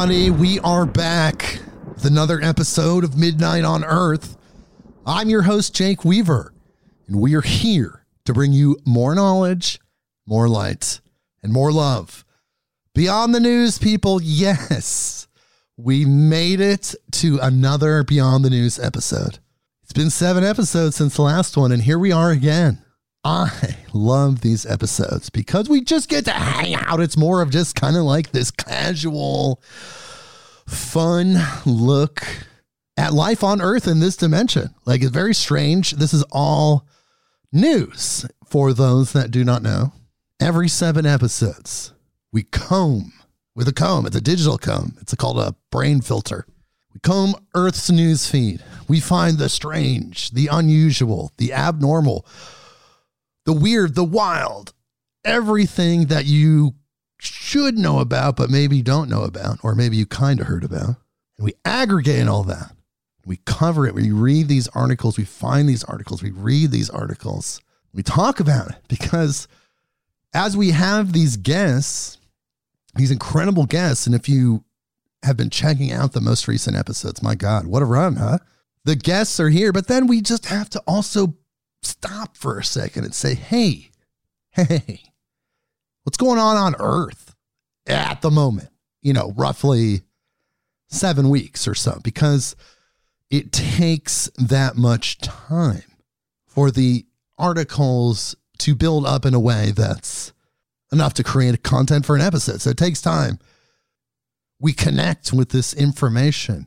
everybody, we are back with another episode of Midnight on Earth. I'm your host, Jake Weaver, and we are here to bring you more knowledge, more light, and more love. Beyond the news, people, yes, we made it to another Beyond the News episode. It's been seven episodes since the last one, and here we are again. I love these episodes because we just get to hang out. It's more of just kind of like this casual, fun look at life on Earth in this dimension. Like it's very strange. This is all news for those that do not know. Every seven episodes, we comb with a comb. It's a digital comb. It's called a brain filter. We comb Earth's news feed. We find the strange, the unusual, the abnormal, the weird, the wild, everything that you should know about, but maybe don't know about, or maybe you kind of heard about. And we aggregate all that. We cover it. We read these articles. We find these articles. We read these articles. We talk about it because as we have these guests, these incredible guests, and if you have been checking out the most recent episodes, my God, what a run, huh? The guests are here, but then we just have to also stop for a second and say, hey, hey, what's going on on Earth at the moment? You know, roughly seven weeks or so, because it takes that much time for the articles to build up in a way that's enough to create content for an episode. So it takes time. We connect with this information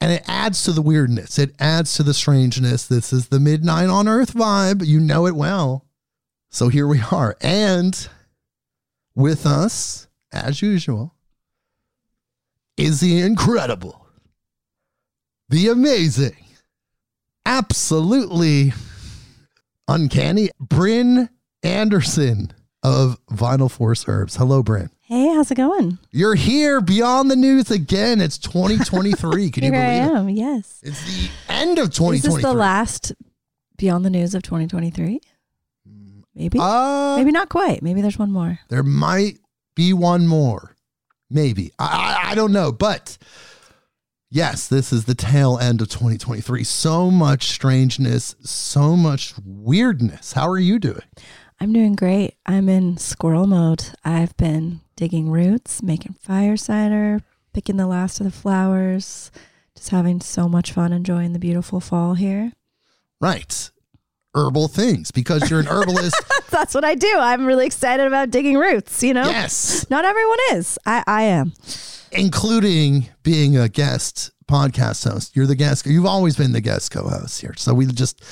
and it adds to the weirdness. It adds to the strangeness. This is the midnight on earth vibe. You know it well. So here we are. And with us, as usual, is the incredible, the amazing, absolutely uncanny Brynn Anderson of Vital Force Herbs. Hello, Brynn. Hey, how's it going? You're here beyond the news again. It's 2023. Can you Here I believe it? am. Yes. It's the end of Is 2023. this the last Beyond the News of 2023? Maybe. Uh, Maybe not quite. Maybe there's one more. there might be one more. Maybe. I, I, I don't know. But yes, this is the tail end of 2023. So much strangeness, so much weirdness. How are you doing? I'm doing great. I'm in squirrel mode. I've been digging roots, making fire cider, picking the last of the flowers, just having so much fun enjoying the beautiful fall here. Right. Herbal things because you're an herbalist. That's what I do. I'm really excited about digging roots, you know? yes. Not everyone is. I, I am. including being a guest podcast host. You're the guest. You've always been the guest co-host here. So we just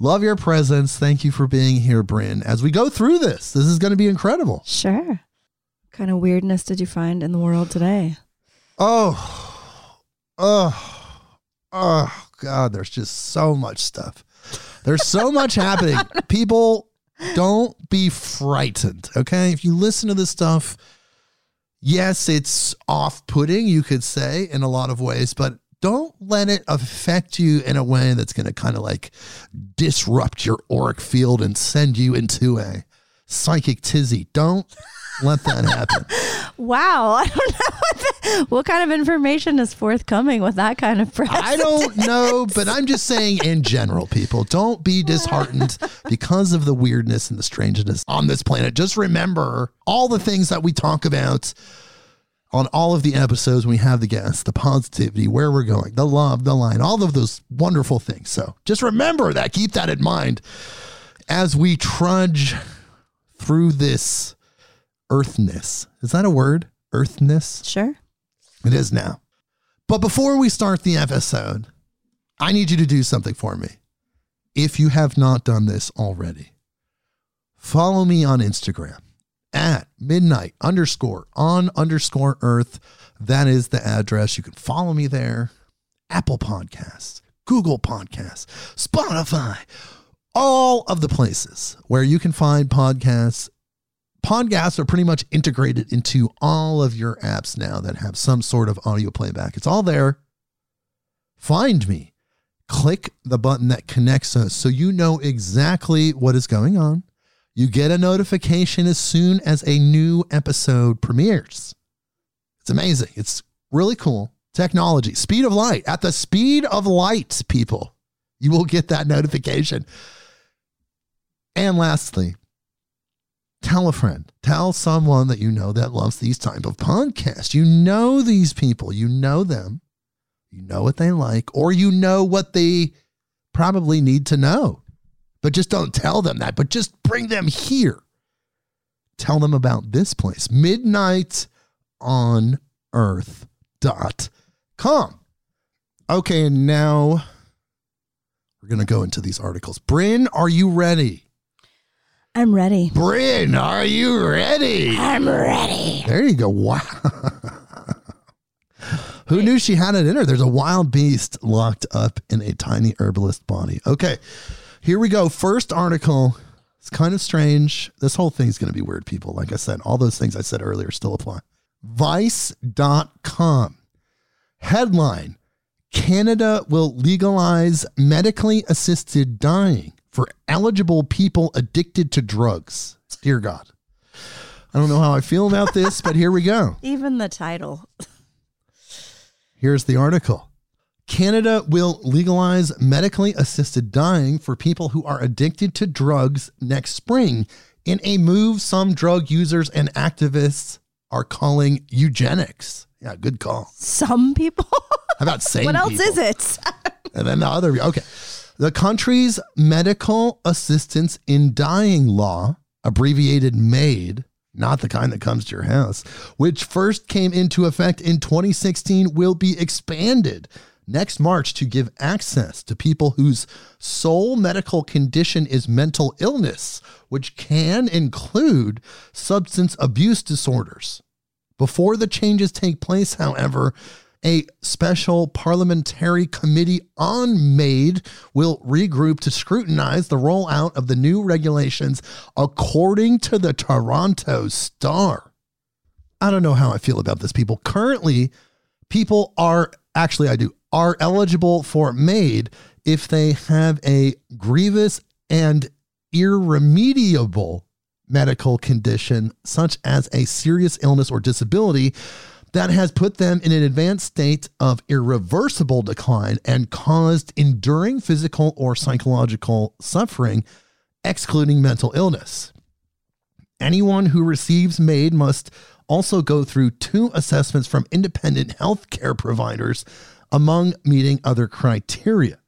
love your presence. Thank you for being here, Brynn. As we go through this, this is going to be incredible. Sure. Kind of weirdness did you find in the world today? Oh, oh, oh, God, there's just so much stuff. There's so much happening. People, don't be frightened, okay? If you listen to this stuff, yes, it's off putting, you could say, in a lot of ways, but don't let it affect you in a way that's going to kind of like disrupt your auric field and send you into a psychic tizzy. Don't let that happen. Wow, I don't know what, the, what kind of information is forthcoming with that kind of press. I don't know, but I'm just saying in general, people, don't be disheartened because of the weirdness and the strangeness on this planet. Just remember all the things that we talk about on all of the episodes when we have the guests, the positivity, where we're going, the love, the line, all of those wonderful things. So just remember that, keep that in mind as we trudge through this earthness. Is that a word? Earthness? Sure. It is now. But before we start the episode, I need you to do something for me. If you have not done this already, follow me on Instagram at midnight underscore on underscore earth. That is the address. You can follow me there. Apple Podcasts, Google Podcasts, Spotify, all of the places where you can find podcasts podcasts are pretty much integrated into all of your apps now that have some sort of audio playback. It's all there. Find me. Click the button that connects us so you know exactly what is going on. You get a notification as soon as a new episode premieres. It's amazing. It's really cool. Technology, speed of light, at the speed of light, people. You will get that notification. And lastly, tell a friend, tell someone that you know that loves these type of podcasts. You know these people, you know them, you know what they like, or you know what they probably need to know. But just don't tell them that, but just bring them here. Tell them about this place, Midnight on Earth.com. Okay, and now we're going to go into these articles. Brynn, are you ready? I'm ready. Brynn, are you ready? I'm ready. There you go. Wow. Who knew she had it in her? There's a wild beast locked up in a tiny herbalist body. Okay, here we go. First article. It's kind of strange. This whole thing's going to be weird, people. Like I said, all those things I said earlier still apply. Vice.com. Headline Canada will legalize medically assisted dying for eligible people addicted to drugs. Dear God. I don't know how I feel about this, but here we go. Even the title. Here's the article Canada will legalize medically assisted dying for people who are addicted to drugs next spring in a move some drug users and activists are calling eugenics. Yeah, good call. Some people. How about sane what else people? is it? And then the other, okay. The country's medical assistance in dying law, abbreviated MAID, not the kind that comes to your house, which first came into effect in 2016, will be expanded next March to give access to people whose sole medical condition is mental illness, which can include substance abuse disorders. Before the changes take place, however, a special parliamentary committee on MAID will regroup to scrutinize the rollout of the new regulations, according to the Toronto Star. I don't know how I feel about this, people. Currently, people are actually, I do, are eligible for MAID if they have a grievous and irremediable medical condition, such as a serious illness or disability that has put them in an advanced state of irreversible decline and caused enduring physical or psychological suffering, excluding mental illness. Anyone who receives MAID must also go through two assessments from independent healthcare providers, among meeting other criteria.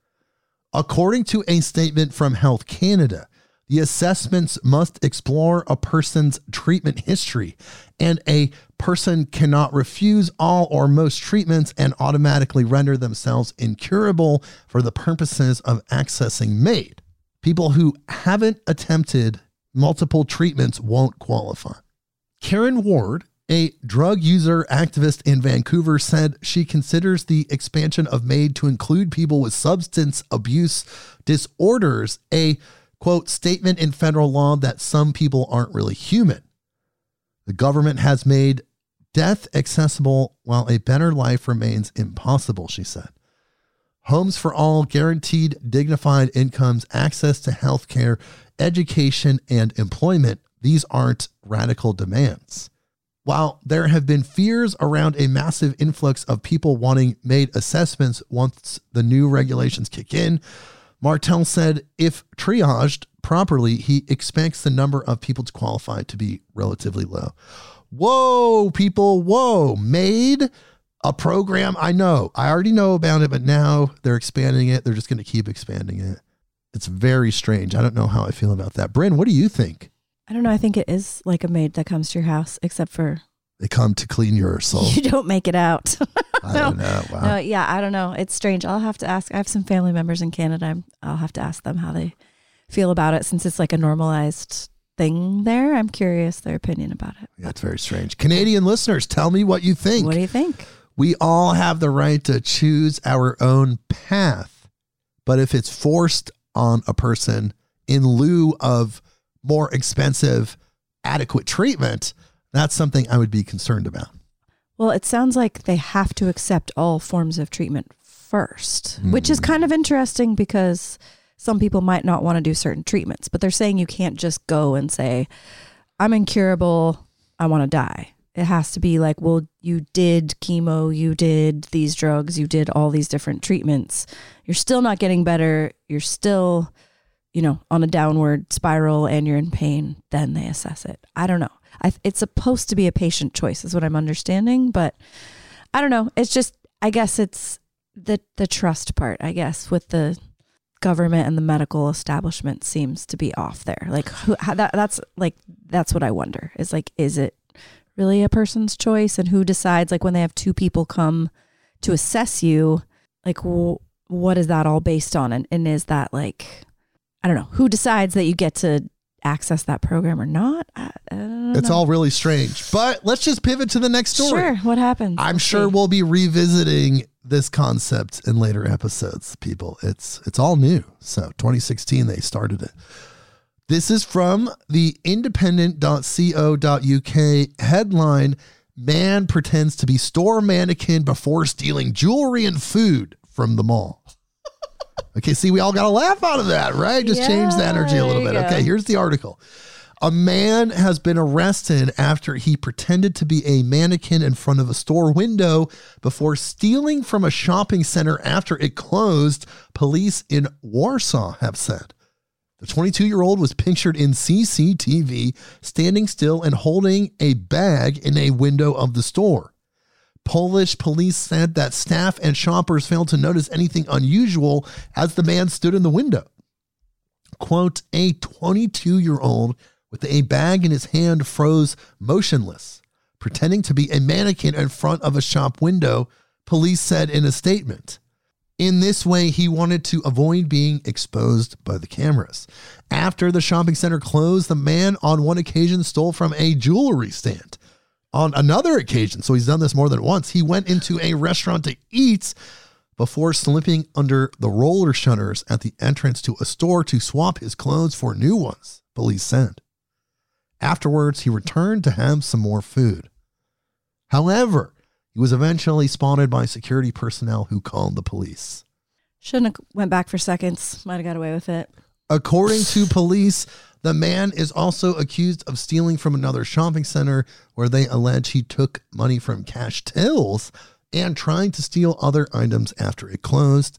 According to a statement from Health Canada, the assessments must explore a person's treatment history, and a person cannot refuse all or most treatments and automatically render themselves incurable for the purposes of accessing MAID. People who haven't attempted multiple treatments won't qualify. Karen Ward, a drug user activist in Vancouver, said she considers the expansion of MAID to include people with substance abuse disorders a quote statement in federal law that some people aren't really human. The government has MAID death accessible while a better life remains impossible, she said. Homes for all, guaranteed dignified incomes, access to health care, education, and employment. These aren't radical demands. While there have been fears around a massive influx of people wanting made assessments once the new regulations kick in, Martel said if triaged properly, he expects the number of people to qualify to be relatively low. Whoa, people, whoa, MAID a program. I know, I already know about it, but now they're expanding it. They're just going to keep expanding it. It's very strange. I don't know how I feel about that. Brynn, what do you think? I don't know. I think it is like a maid that comes to your house, except for They come to clean your soul. you don't make it out. I don't know. Wow. no, yeah, I don't know. It's strange. I'll have to ask. I have some family members in Canada. I'm, I'll have to ask them how they feel about it since it's like a normalized thing there. I'm curious their opinion about it. Yeah, it's very strange. Canadian listeners, tell me what you think. What do you think? we all have the right to choose our own path. But if it's forced on a person in lieu of more expensive adequate treatment, that's something I would be concerned about. Well, it sounds like they have to accept all forms of treatment first, which is hmm. kind of interesting because some people might not want to do certain treatments, but they're saying you can't just go and say, I'm incurable, I want to die. It has to be like, well, you did chemo, you did these drugs, you did all these different treatments. You're still not getting better. You're still, you know, on a downward spiral and you're in pain. Then they assess it. I don't know. I, it's supposed to be a patient choice, is what I'm understanding, but I don't know. It's just, I guess it's the the trust part. I guess with the government and the medical establishment seems to be off there. Like who, how, that, that's like that's what I wonder. Is like, is it really a person's choice, and who decides? Like when they have two people come to assess you, like wh- what is that all based on, and and is that like I don't know who decides that you get to access that program or not? I, I It's all really strange. But let's just pivot to the next story. Sure, what happens? I'm Let's sure see. we'll be revisiting this concept in later episodes, people. It's it's all new. So 2016 they started it. This is from the independent.co.uk headline Man pretends to be store mannequin before stealing jewelry and food from the mall. Okay, see, we all got a laugh out of that, right? Just change the energy a little bit. Okay, here's the article. A man has been arrested after he pretended to be a mannequin in front of a store window before stealing from a shopping center after it closed, police in Warsaw have said. The 22 year old was pictured in CCTV standing still and holding a bag in a window of the store. Polish police said that staff and shoppers failed to notice anything unusual as the man stood in the window. Quote, a 22 year old with a bag in his hand froze motionless, pretending to be a mannequin in front of a shop window, police said in a statement. In this way, he wanted to avoid being exposed by the cameras. After the shopping center closed, the man on one occasion stole from a jewelry stand. On another occasion, so he's done this more than once, he went into a restaurant to eat before slipping under the roller shutters at the entrance to a store to swap his clothes for new ones, police said. Afterwards, he returned to have some more food. However, he was eventually spotted by security personnel who called the police. Shouldn't have went back for seconds. Might have got away with it. According to police, the man is also accused of stealing from another shopping center where they allege he took money from cash tills and trying to steal other items after it closed.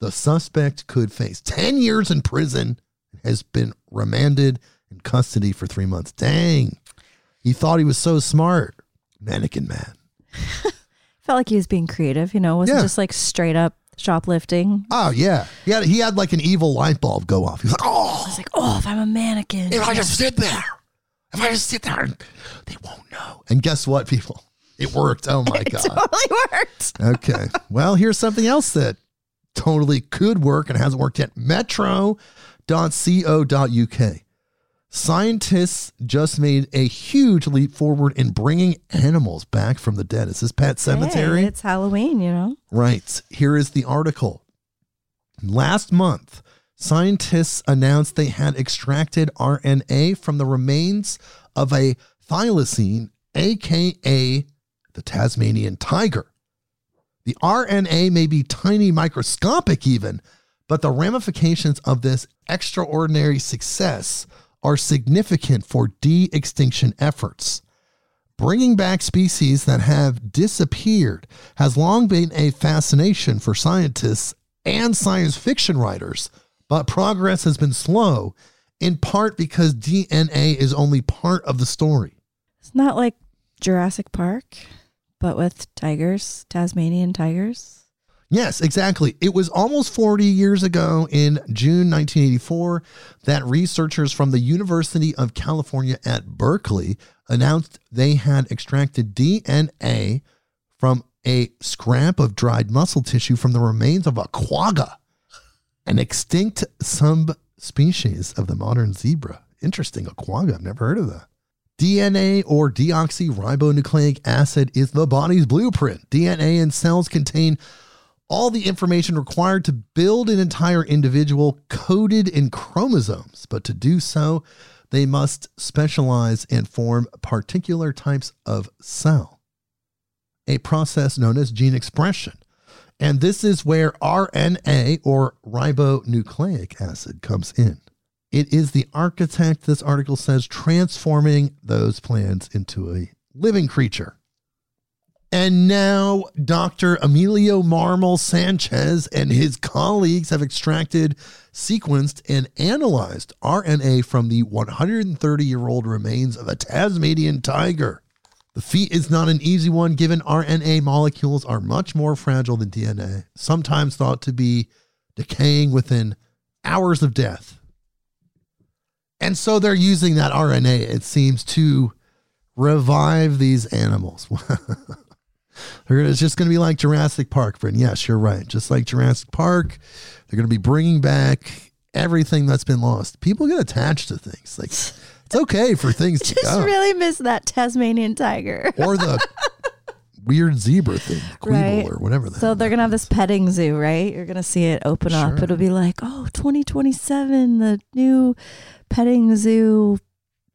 The suspect could face 10 years in prison and has been remanded in custody for three months. Dang. He thought he was so smart. Mannequin man. Felt like he was being creative. You know, wasn't Yeah. just like straight up shoplifting. Oh, yeah. He had, he had like an evil light bulb go off. He was like, oh, I was like, oh, if I'm a mannequin, if I just sit there, if I just sit there, they won't know. And guess what, people? It worked. Oh my God. It totally worked. Okay. Well, here's something else that totally could work and hasn't worked yet. Metro.co.uk. Scientists just made a huge leap forward in bringing animals back from the dead. Is this Pet Sematary? Hey, it's Halloween, you know. Right. Here is the article. Last month, scientists announced they had extracted RNA from the remains of a thylacine, aka the Tasmanian tiger. The RNA may be tiny, microscopic even, but the ramifications of this extraordinary success are significant for de extinction efforts. Bringing back species that have disappeared has long been a fascination for scientists and science fiction writers, but progress has been slow, in part because DNA is only part of the story. It's not like Jurassic Park, but with tigers, Tasmanian tigers. Yes, exactly. It was almost 40 years ago in June 1984 that researchers from the University of California at Berkeley announced they had extracted DNA from a scrap of dried muscle tissue from the remains of a quagga, an extinct subspecies of the modern zebra. Interesting, a quagga. I've never heard of that. DNA or deoxyribonucleic acid is the body's blueprint. DNA in cells contain all the information required to build an entire individual coded in chromosomes. But to do so, they must specialize and form particular types of cell, a process known as gene expression. And this is where RNA or ribonucleic acid comes in. It is the architect, this article says, transforming those plants into a living creature. And now Dr. Emilio Marmol Sanchez and his colleagues have extracted, sequenced, and analyzed RNA from the 130 year old remains of a Tasmanian tiger. The feat is not an easy one given RNA molecules are much more fragile than DNA, sometimes thought to be decaying within hours of death. And so they're using that RNA, it seems, to revive these animals. it's just going to be like Jurassic Park, friend. Yes, you're right. Just like Jurassic Park, they're going to be bringing back everything that's been lost. People get attached to things. Like it's okay for things to Just go. really miss that Tasmanian tiger. or the weird zebra thing, Right. or whatever. So they're gonna have this petting zoo, right? You're gonna see it open up. It'll be like, oh, 2027, the new petting zoo,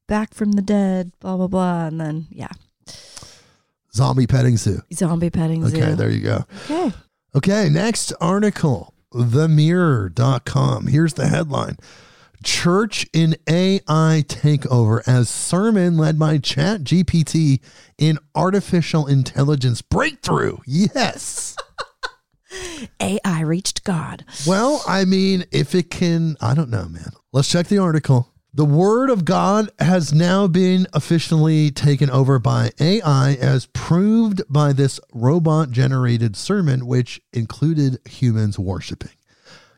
back from the dead, blah blah blah, and then yeah, zombie petting zoo. zombie petting zoo. Okay, there you go. Okay. Okay, next article, themirror.com. Here's the headline. Church in AI takeover as sermon led by Chat GPT in artificial intelligence breakthrough. Yes. AI reached God. Well, I mean, if it can, I don't know, man. Let's check the article. The word of God has now been officially taken over by AI as proved by this robot generated sermon, which included humans worshiping.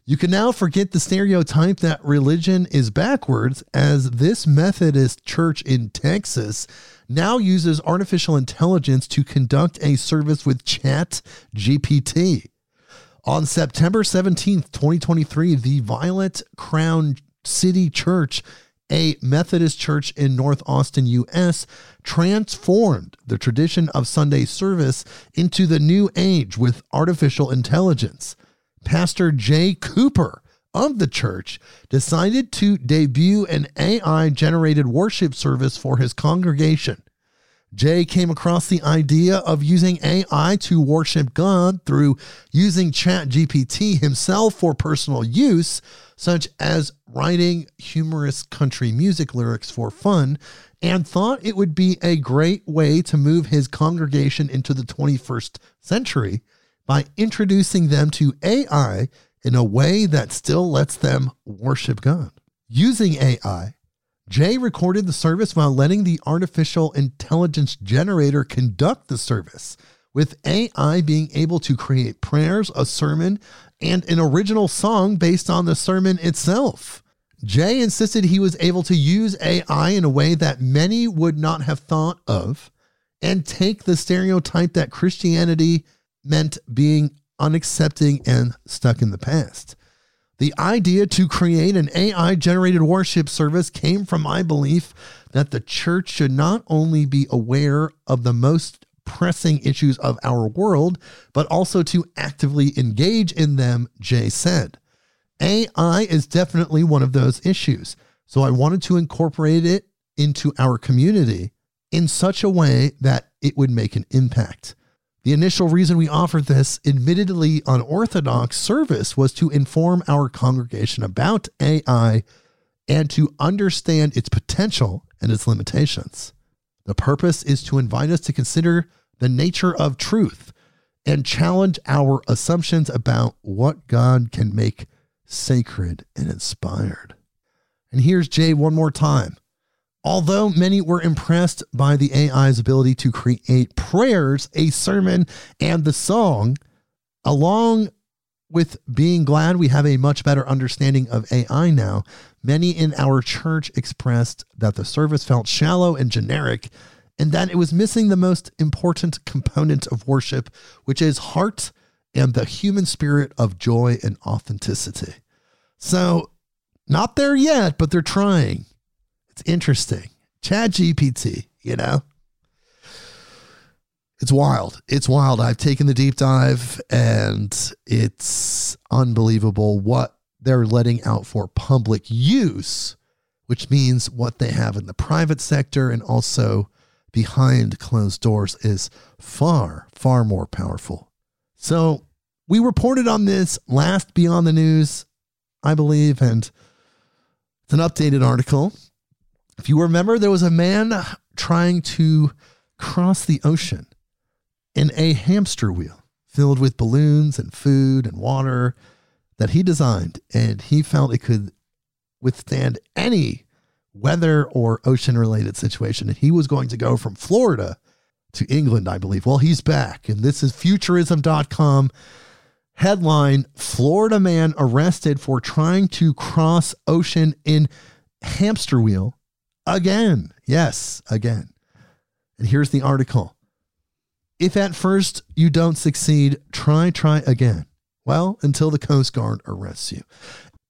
You can now forget the stereotype that religion is backwards, as this Methodist church in Texas now uses artificial intelligence to conduct a service with Chat GPT. On September 17th, 2023, the Violet Crown City Church, a Methodist church in North Austin, U.S., transformed the tradition of Sunday service into the new age with artificial intelligence. Pastor Jay Cooper of the church decided to debut an AI generated worship service for his congregation. Jay came across the idea of using AI to worship God through using ChatGPT himself for personal use, such as writing humorous country music lyrics for fun, and thought it would be a great way to move his congregation into the 21st century by introducing them to AI in a way that still lets them worship God. Using AI, Jay recorded the service while letting the artificial intelligence generator conduct the service, with AI being able to create prayers, a sermon, and an original song based on the sermon itself. Jay insisted he was able to use AI in a way that many would not have thought of and take the stereotype that Christianity meant being unaccepting and stuck in the past. The idea to create an AI generated worship service came from my belief that the church should not only be aware of the most pressing issues of our world, but also to actively engage in them, Jay said. AI is definitely one of those issues. So I wanted to incorporate it into our community in such a way that it would make an impact. The initial reason we offered this admittedly unorthodox service was to inform our congregation about AI and to understand its potential and its limitations. The purpose is to invite us to consider the nature of truth and challenge our assumptions about what God can make sacred and inspired. And here's Jay one more time. Although many were impressed by the AI's ability to create prayers, a sermon, and the song, along with being glad we have a much better understanding of AI now, many in our church expressed that the service felt shallow and generic and that it was missing the most important component of worship, which is heart and the human spirit of joy and authenticity. So, not there yet, but they're trying. It's interesting. Chat GPT, you know? It's wild. It's wild. I've taken the deep dive and it's unbelievable what they're letting out for public use which means what they have in the private sector and also behind closed doors is far, far more powerful. So we reported on this last Beyond the News, I believe, and it's an updated article. If you remember, there was a man trying to cross the ocean in a hamster wheel filled with balloons and food and water that he designed, and he felt it could withstand any weather or ocean related situation. And he was going to go from Florida to England, I believe. Well, he's back, and this is futurism.com. Headline Florida man arrested for trying to cross ocean in hamster wheel again. Yes, again. And here's the article. If at first you don't succeed, try, try again. Well, until the Coast Guard arrests you.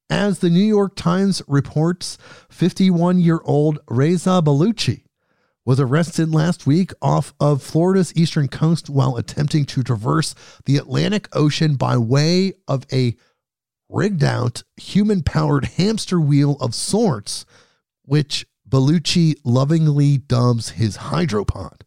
As the New York Times reports, 51 year old Reza Baluchi was arrested last week off of Florida's eastern coast while attempting to traverse the Atlantic Ocean by way of a rigged out human powered hamster wheel of sorts, which Baluchi lovingly dubs his hydropod.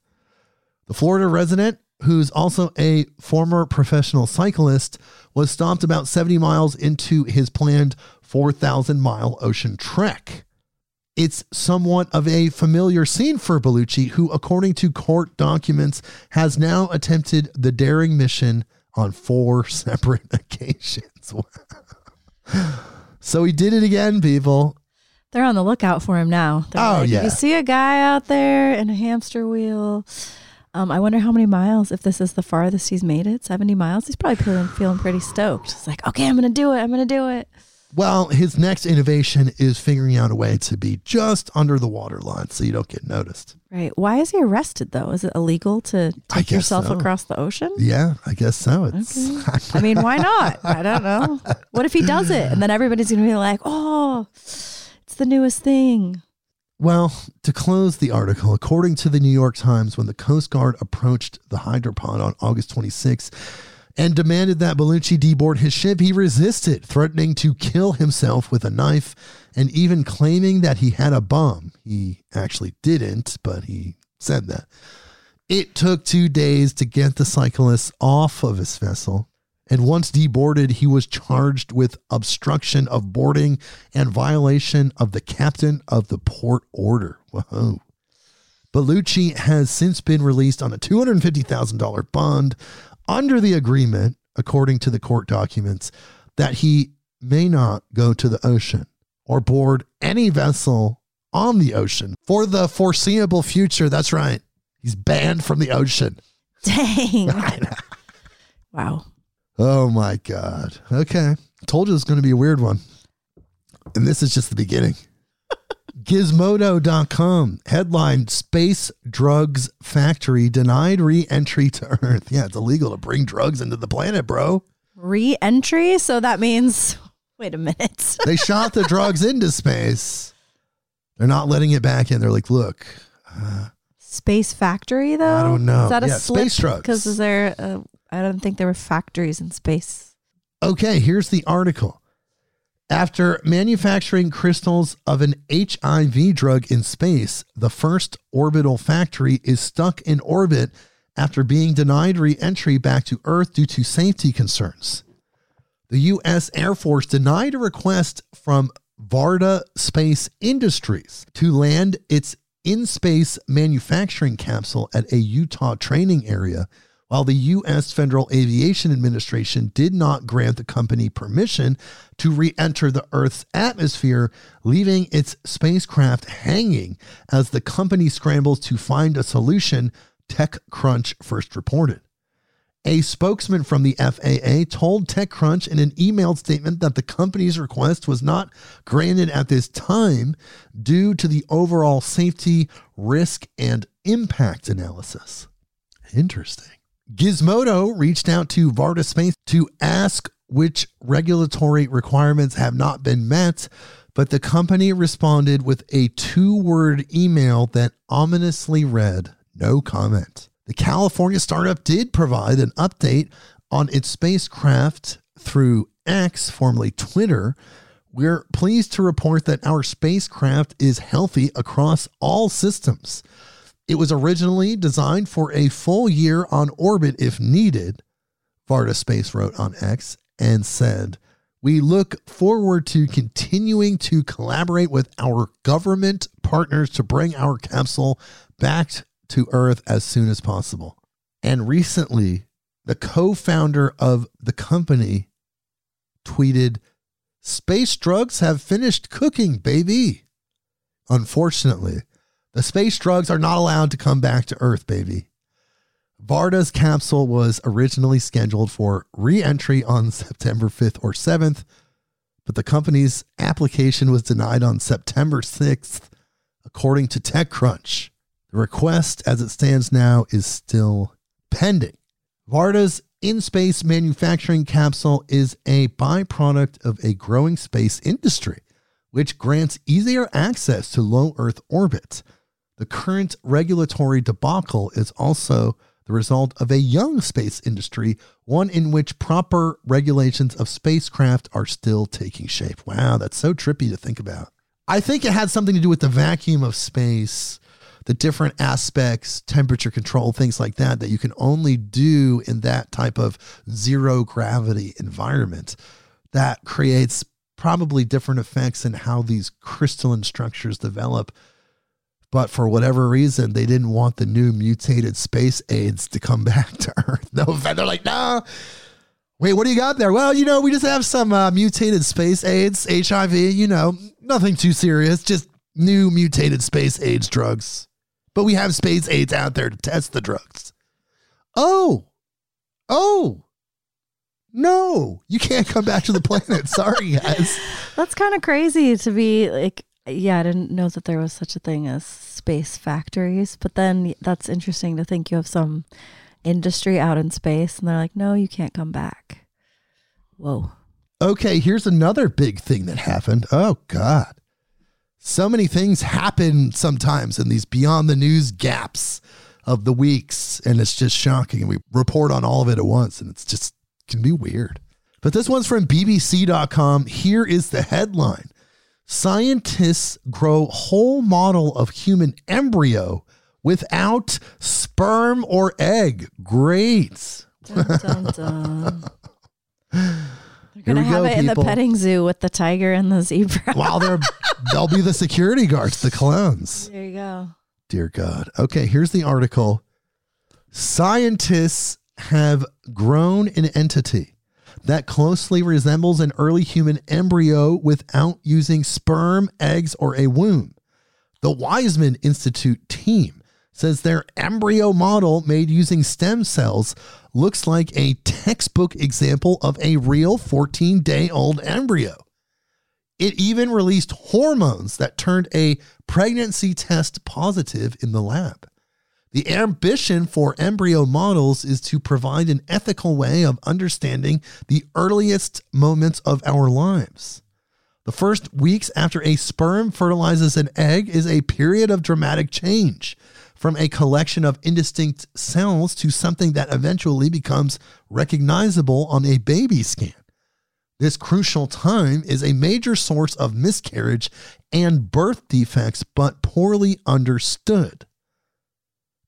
The Florida resident, who's also a former professional cyclist, was stopped about 70 miles into his planned 4,000 mile ocean trek. It's somewhat of a familiar scene for Baluchi, who, according to court documents, has now attempted the daring mission on four separate occasions. so he did it again, people. They're on the lookout for him now. They're Oh, like, yeah. If you see a guy out there in a hamster wheel, um, I wonder how many miles, if this is the farthest he's made it, 70 miles. He's probably feeling, feeling pretty stoked. It's like, okay, I'm going to do it. I'm going to do it. Well, his next innovation is figuring out a way to be just under the water line so you don't get noticed. Right. Why is he arrested, though? Is it illegal to take yourself so. across the ocean? Yeah, I guess so. It's I mean, why not? I don't know. What if he does it? And then everybody's going to be like, oh, the newest thing. Well, to close the article, according to the New York Times, when the Coast Guard approached the hydropod on August 26 and demanded that Baluchi deboard his ship, he resisted, threatening to kill himself with a knife and even claiming that he had a bomb. He actually didn't, but he said that. It took two days to get the cyclist off of his vessel. And once deboarded, he was charged with obstruction of boarding and violation of the captain of the port order. Whoa. Baluchi has since been released on a $250,000 bond under the agreement, according to the court documents, that he may not go to the ocean or board any vessel on the ocean for the foreseeable future. That's right. He's banned from the ocean. Dang. wow. Oh my God. Okay. Told you it was going to be a weird one. And this is just the beginning. Gizmodo.com headline Space Drugs Factory denied re entry to Earth. Yeah, it's illegal to bring drugs into the planet, bro. Re entry? So that means, wait a minute. They shot the drugs into space. They're not letting it back in. They're like, look, uh, Space factory, though? I don't know. Is that a Yeah, slip? space drugs. Because is there, a, I don't think there were factories in space. Okay, here's the article. After manufacturing crystals of an HIV drug in space, the first orbital factory is stuck in orbit after being denied re entry back to Earth due to safety concerns. The U.S. Air Force denied a request from Varda Space Industries to land its in space manufacturing capsule at a Utah training area, while the U.S. Federal Aviation Administration did not grant the company permission to re enter the Earth's atmosphere, leaving its spacecraft hanging as the company scrambles to find a solution, TechCrunch first reported. A spokesman from the FAA told TechCrunch in an emailed statement that the company's request was not granted at this time due to the overall safety, risk, and impact analysis. Interesting. Gizmodo reached out to Varda Space to ask which regulatory requirements have not been met, but the company responded with a two word email that ominously read, No comment. The California startup did provide an update on its spacecraft through X, formerly Twitter, We're pleased to report that our spacecraft is healthy across all systems. It was originally designed for a full year on orbit if needed, Varda Space wrote on X and said, We look forward to continuing to collaborate with our government partners to bring our capsule back to Earth as soon as possible. And recently, the co founder of the company tweeted, Space drugs have finished cooking, baby. Unfortunately, the space drugs are not allowed to come back to Earth, baby. Varda's capsule was originally scheduled for re entry on September 5th or 7th, but the company's application was denied on September 6th, according to TechCrunch. The request, as it stands now, is still pending. Varda's in space manufacturing capsule is a byproduct of a growing space industry, which grants easier access to low Earth orbit. The current regulatory debacle is also the result of a young space industry, one in which proper regulations of spacecraft are still taking shape. Wow, that's so trippy to think about. I think it had something to do with the vacuum of space the different aspects, temperature control, things like that, that you can only do in that type of zero gravity environment that creates probably different effects in how these crystalline structures develop. But for whatever reason, they didn't want the new mutated space aids to come back to Earth. No, they're like, no. Wait, what do you got there? Well, you know, we just have some uh, mutated space aids, HIV, you know, nothing too serious, just new mutated space aids drugs but we have space aids out there to test the drugs. Oh, oh, no, you can't come back to the planet. Sorry, guys. That's kind of crazy to be like, yeah, I didn't know that there was such a thing as space factories, but then that's interesting to think you have some industry out in space and they're like, no, you can't come back. Whoa. Okay, here's another big thing that happened. Oh, God so many things happen sometimes in these beyond the news gaps of the weeks and it's just shocking and we report on all of it at once and it's just can be weird but this one's from bbc.com here is the headline scientists grow whole model of human embryo without sperm or egg great dun, dun, dun. You're gonna have go, it in the petting zoo with the tiger and the zebra. While they're they'll be the security guards, the clowns. There you go. Dear God. Okay, here's the article. Scientists have grown an entity that closely resembles an early human embryo without using sperm, eggs, or a womb. The Weizmann Institute team says their embryo model made using stem cells looks like a textbook example of a real 14 day old embryo. It even released hormones that turned a pregnancy test positive in the lab. The ambition for embryo models is to provide an ethical way of understanding the earliest moments of our lives. The first weeks after a sperm fertilizes an egg is a period of dramatic change from a collection of indistinct cells to something that eventually becomes recognizable on a baby scan. This crucial time is a major source of miscarriage and birth defects, but poorly understood.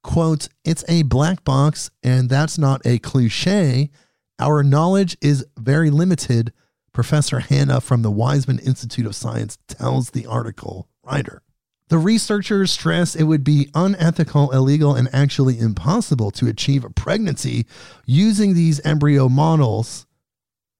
Quote, it's a black box, and that's not a cliche. Our knowledge is very limited, Professor Hanna from the Weizmann Institute of Science tells the article writer. The researchers stress it would be unethical, illegal, and actually impossible to achieve a pregnancy using these embryo models.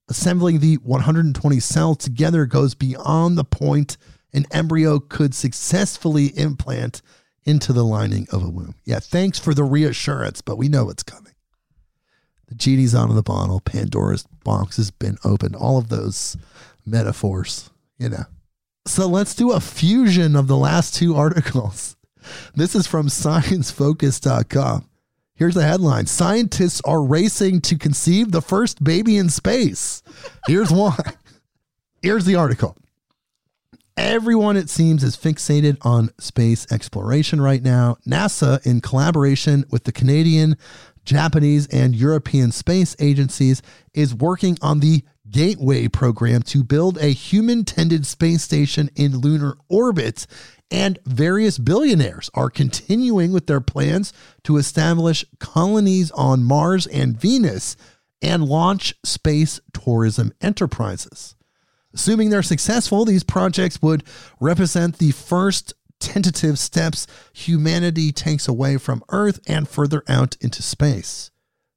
Assembling the 120 cells together goes beyond the point an embryo could successfully implant into the lining of a womb. Yeah, thanks for the reassurance, but we know it's coming. The genie's out of the bottle. Pandora's box has been opened. All of those metaphors, you know. So let's do a fusion of the last two articles. This is from sciencefocus.com. Here's the headline Scientists are racing to conceive the first baby in space. Here's why. Here's the article. Everyone, it seems, is fixated on space exploration right now. NASA, in collaboration with the Canadian, Japanese, and European space agencies, is working on the Gateway program to build a human tended space station in lunar orbit. And various billionaires are continuing with their plans to establish colonies on Mars and Venus and launch space tourism enterprises. Assuming they're successful, these projects would represent the first tentative steps humanity takes away from Earth and further out into space.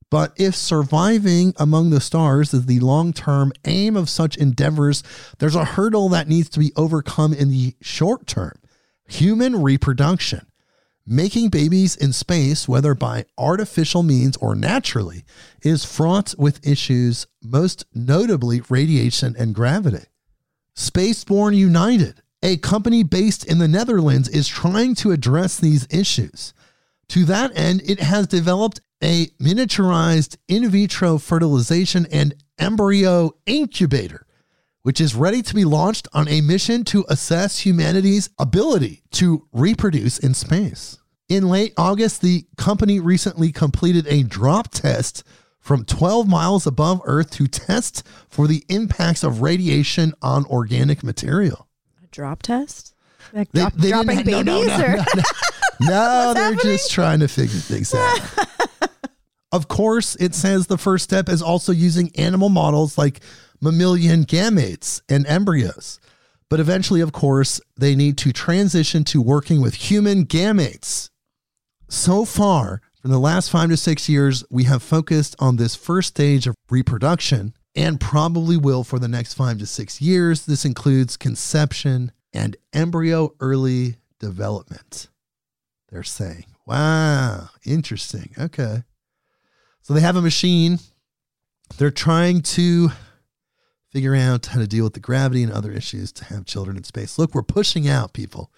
But if surviving among the stars is the long term aim of such endeavors, there's a hurdle that needs to be overcome in the short term human reproduction. Making babies in space, whether by artificial means or naturally, is fraught with issues, most notably radiation and gravity. SpaceBorn United, a company based in the Netherlands, is trying to address these issues. To that end, it has developed a miniaturized in vitro fertilization and embryo incubator, which is ready to be launched on a mission to assess humanity's ability to reproduce in space. In late August, the company recently completed a drop test from 12 miles above Earth to test for the impacts of radiation on organic material. A drop test? Like drop, they dropping babies? no, no, or? no, No, they're happening? just trying to figure things out. of course, it says the first step is also using animal models like mammalian gametes and embryos. But eventually, of course, they need to transition to working with human gametes. So far, for the last five to six years, we have focused on this first stage of reproduction and probably will for the next five to six years. This includes conception and embryo early development. They're saying, wow, interesting. Okay. So they have a machine. They're trying to figure out how to deal with the gravity and other issues to have children in space. Look, we're pushing out people.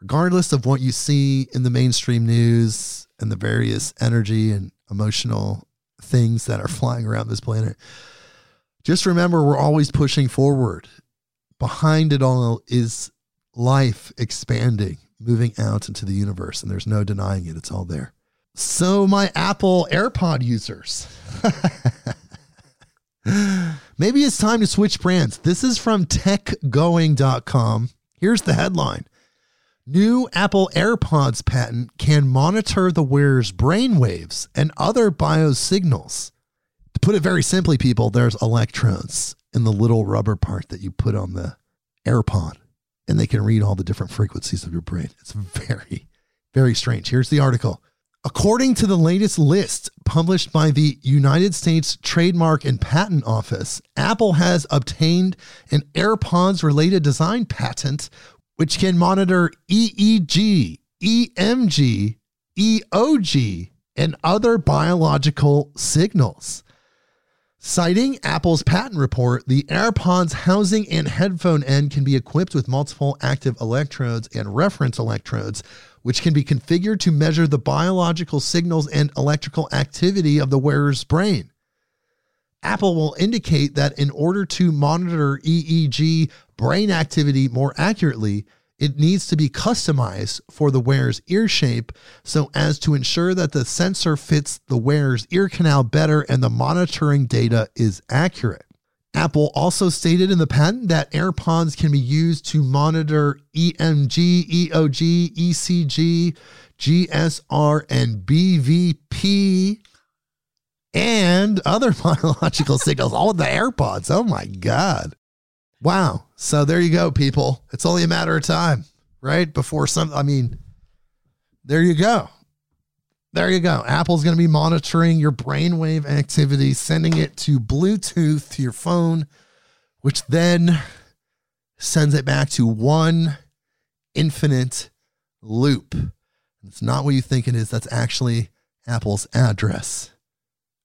Regardless of what you see in the mainstream news and the various energy and emotional things that are flying around this planet, just remember we're always pushing forward. Behind it all is life expanding, moving out into the universe, and there's no denying it. It's all there. So, my Apple AirPod users, maybe it's time to switch brands. This is from techgoing.com. Here's the headline New Apple AirPods patent can monitor the wearer's brainwaves and other biosignals. To put it very simply, people, there's electrodes in the little rubber part that you put on the AirPod, and they can read all the different frequencies of your brain. It's very, very strange. Here's the article. According to the latest list published by the United States Trademark and Patent Office, Apple has obtained an AirPods related design patent which can monitor EEG, EMG, EOG, and other biological signals. Citing Apple's patent report, the AirPods housing and headphone end can be equipped with multiple active electrodes and reference electrodes, which can be configured to measure the biological signals and electrical activity of the wearer's brain. Apple will indicate that in order to monitor EEG brain activity more accurately, it needs to be customized for the wearer's ear shape so as to ensure that the sensor fits the wearer's ear canal better and the monitoring data is accurate. Apple also stated in the patent that AirPods can be used to monitor EMG, EOG, ECG, GSR, and BVP and other biological signals, all with the AirPods. Oh my God. Wow. So there you go, people. It's only a matter of time, right? Before some, I mean, there you go. There you go. Apple's going to be monitoring your brainwave activity, sending it to Bluetooth to your phone, which then sends it back to one infinite loop. It's not what you think it is. That's actually Apple's address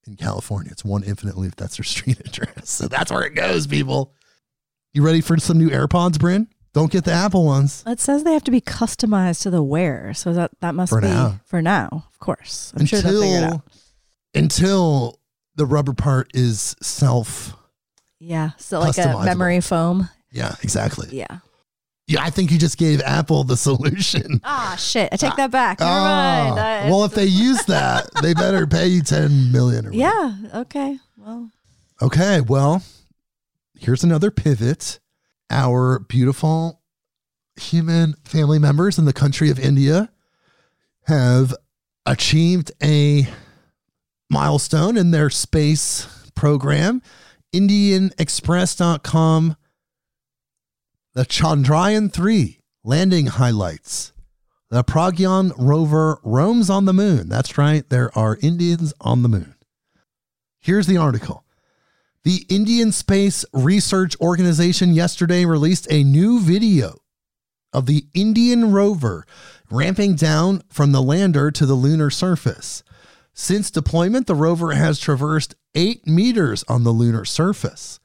in California. It's one infinite loop. That's their street address. So that's where it goes, people. You ready for some new AirPods, Brynn? Don't get the Apple ones. It says they have to be customized to the wearer, so that that must For be now. for now. Of course, I'm sure they'll figure it out. until the rubber part is self. Yeah, so like a memory foam. Yeah, exactly. Yeah. Yeah, I think you just gave Apple the solution. Ah, shit! I take that back. Never Ah, mind. Well, if they use that, they better pay you ten million. Or yeah. Okay. Well, Okay. Well, here's another pivot. Our beautiful human family members in the country of India have achieved a milestone in their space program. IndianExpress.com, the Chandrayaan 3 landing highlights. The Pragyan rover roams on the moon. That's right, there are Indians on the moon. Here's the article. The Indian Space Research Organization yesterday released a new video of the Indian rover ramping down from the lander to the lunar surface. Since deployment, the rover has traversed eight meters on the lunar surface.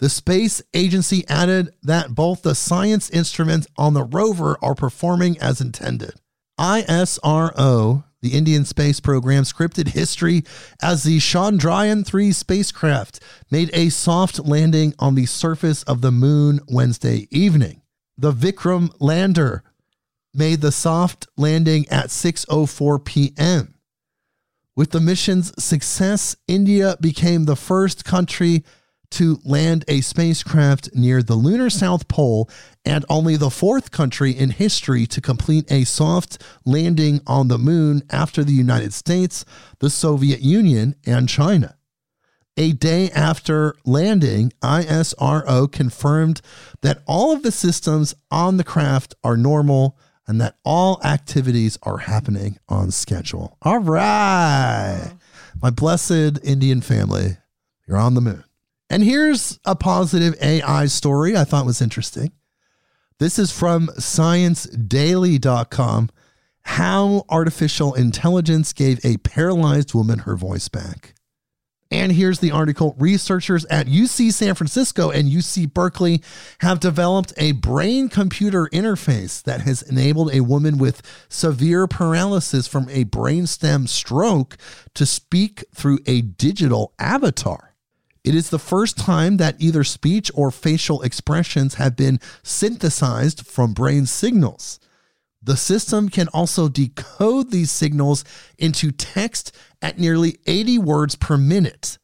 The space agency added that both the science instruments on the rover are performing as intended. ISRO, the Indian space program, scripted history as the Chandrayaan 3 spacecraft made a soft landing on the surface of the moon Wednesday evening. The Vikram lander made the soft landing at 6:04 p.m. With the mission's success, India became the first country to land a spacecraft near the lunar South Pole and only the fourth country in history to complete a soft landing on the moon after the United States, the Soviet Union, and China. A day after landing, ISRO confirmed that all of the systems on the craft are normal and that all activities are happening on schedule. All right. My blessed Indian family, you're on the moon. And here's a positive AI story I thought was interesting. This is from sciencedaily.com how artificial intelligence gave a paralyzed woman her voice back. And here's the article researchers at UC San Francisco and UC Berkeley have developed a brain computer interface that has enabled a woman with severe paralysis from a brainstem stroke to speak through a digital avatar. It is the first time that either speech or facial expressions have been synthesized from brain signals. The system can also decode these signals into text at nearly 80 words per minute,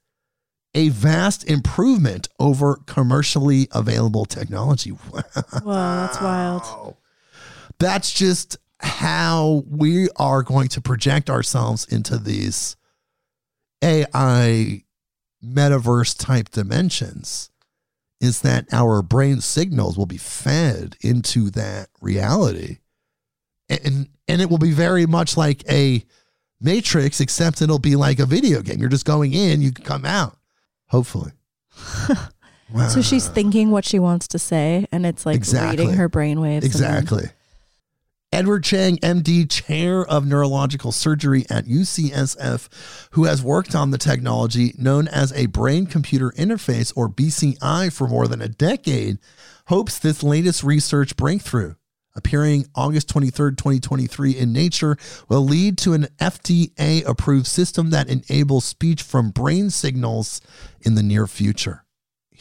a vast improvement over commercially available technology. Wow. Wow, that's wild. That's just how we are going to project ourselves into these AI metaverse type dimensions is that our brain signals will be fed into that reality and and it will be very much like a matrix except it'll be like a video game you're just going in you can come out hopefully wow. So she's thinking what she wants to say, and it's like Exactly. reading her brainwaves. Exactly. Edward Chang, MD, chair of neurological surgery at UCSF, who has worked on the technology known as a brain computer interface or BCI for more than a decade, hopes this latest research breakthrough, appearing August 23rd, 2023 in Nature, will lead to an FDA approved system that enables speech from brain signals in the near future.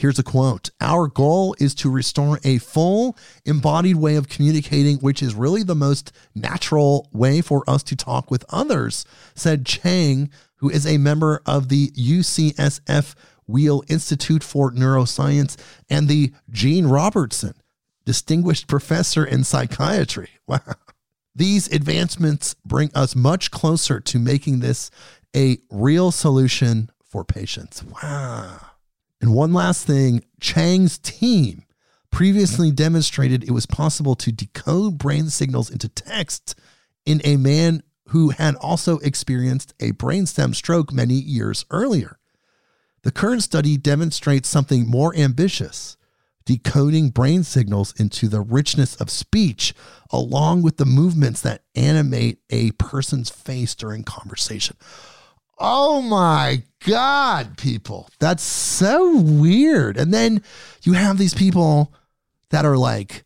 Here's a quote Our goal is to restore a full, embodied way of communicating, which is really the most natural way for us to talk with others, said Chang, who is a member of the UCSF Weill Institute for Neuroscience and the Jeanne Robertson Distinguished Professor in Psychiatry. Wow. These advancements bring us much closer to making this a real solution for patients. Wow. And one last thing Chang's team previously demonstrated it was possible to decode brain signals into text in a man who had also experienced a brainstem stroke many years earlier. The current study demonstrates something more ambitious decoding brain signals into the richness of speech, along with the movements that animate a person's face during conversation. Oh my God, people. That's so weird. And then you have these people that are like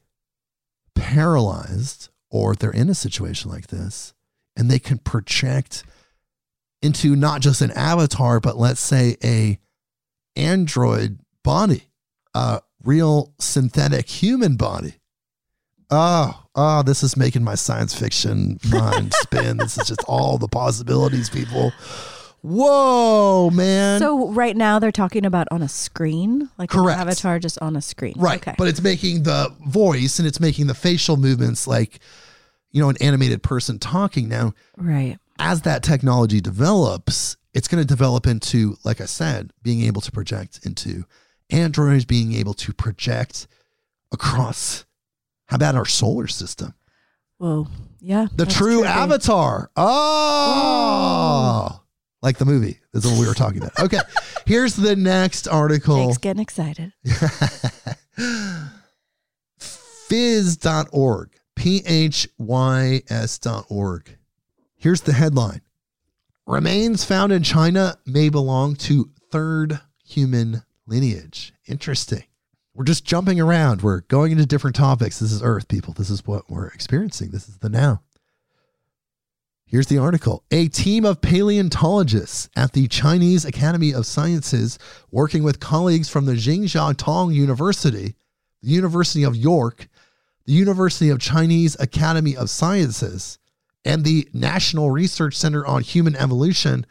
paralyzed or they're in a situation like this and they can project into not just an avatar, but let's say a android body, a real synthetic human body. Oh, oh, this is making my science fiction mind spin. This is just all the possibilities, people. Whoa, man. So right now they're talking about on a screen, like an Correct. avatar just on a screen. right. Okay. But it's making the voice and it's making the facial movements like, you know, an animated person talking. Now, right. as that technology develops, it's going to develop into, like I said, being able to project into androids, being able to project across, how about our solar system? Whoa. Yeah. The true avatar. Oh, like the movie. That's what we were talking about. Okay. Here's the next article. Jake's getting excited. Phys.org. P H Y S.org. Here's the headline Remains found in China may belong to third human lineage. Interesting. We're just jumping around. We're going into different topics. This is Earth, people. This is what we're experiencing. This is the now. Here's the article. A team of paleontologists at the Chinese Academy of Sciences, working with colleagues from the Jingjiatong University, the University of York, the University of Chinese Academy of Sciences, and the National Research Center on Human Evolution,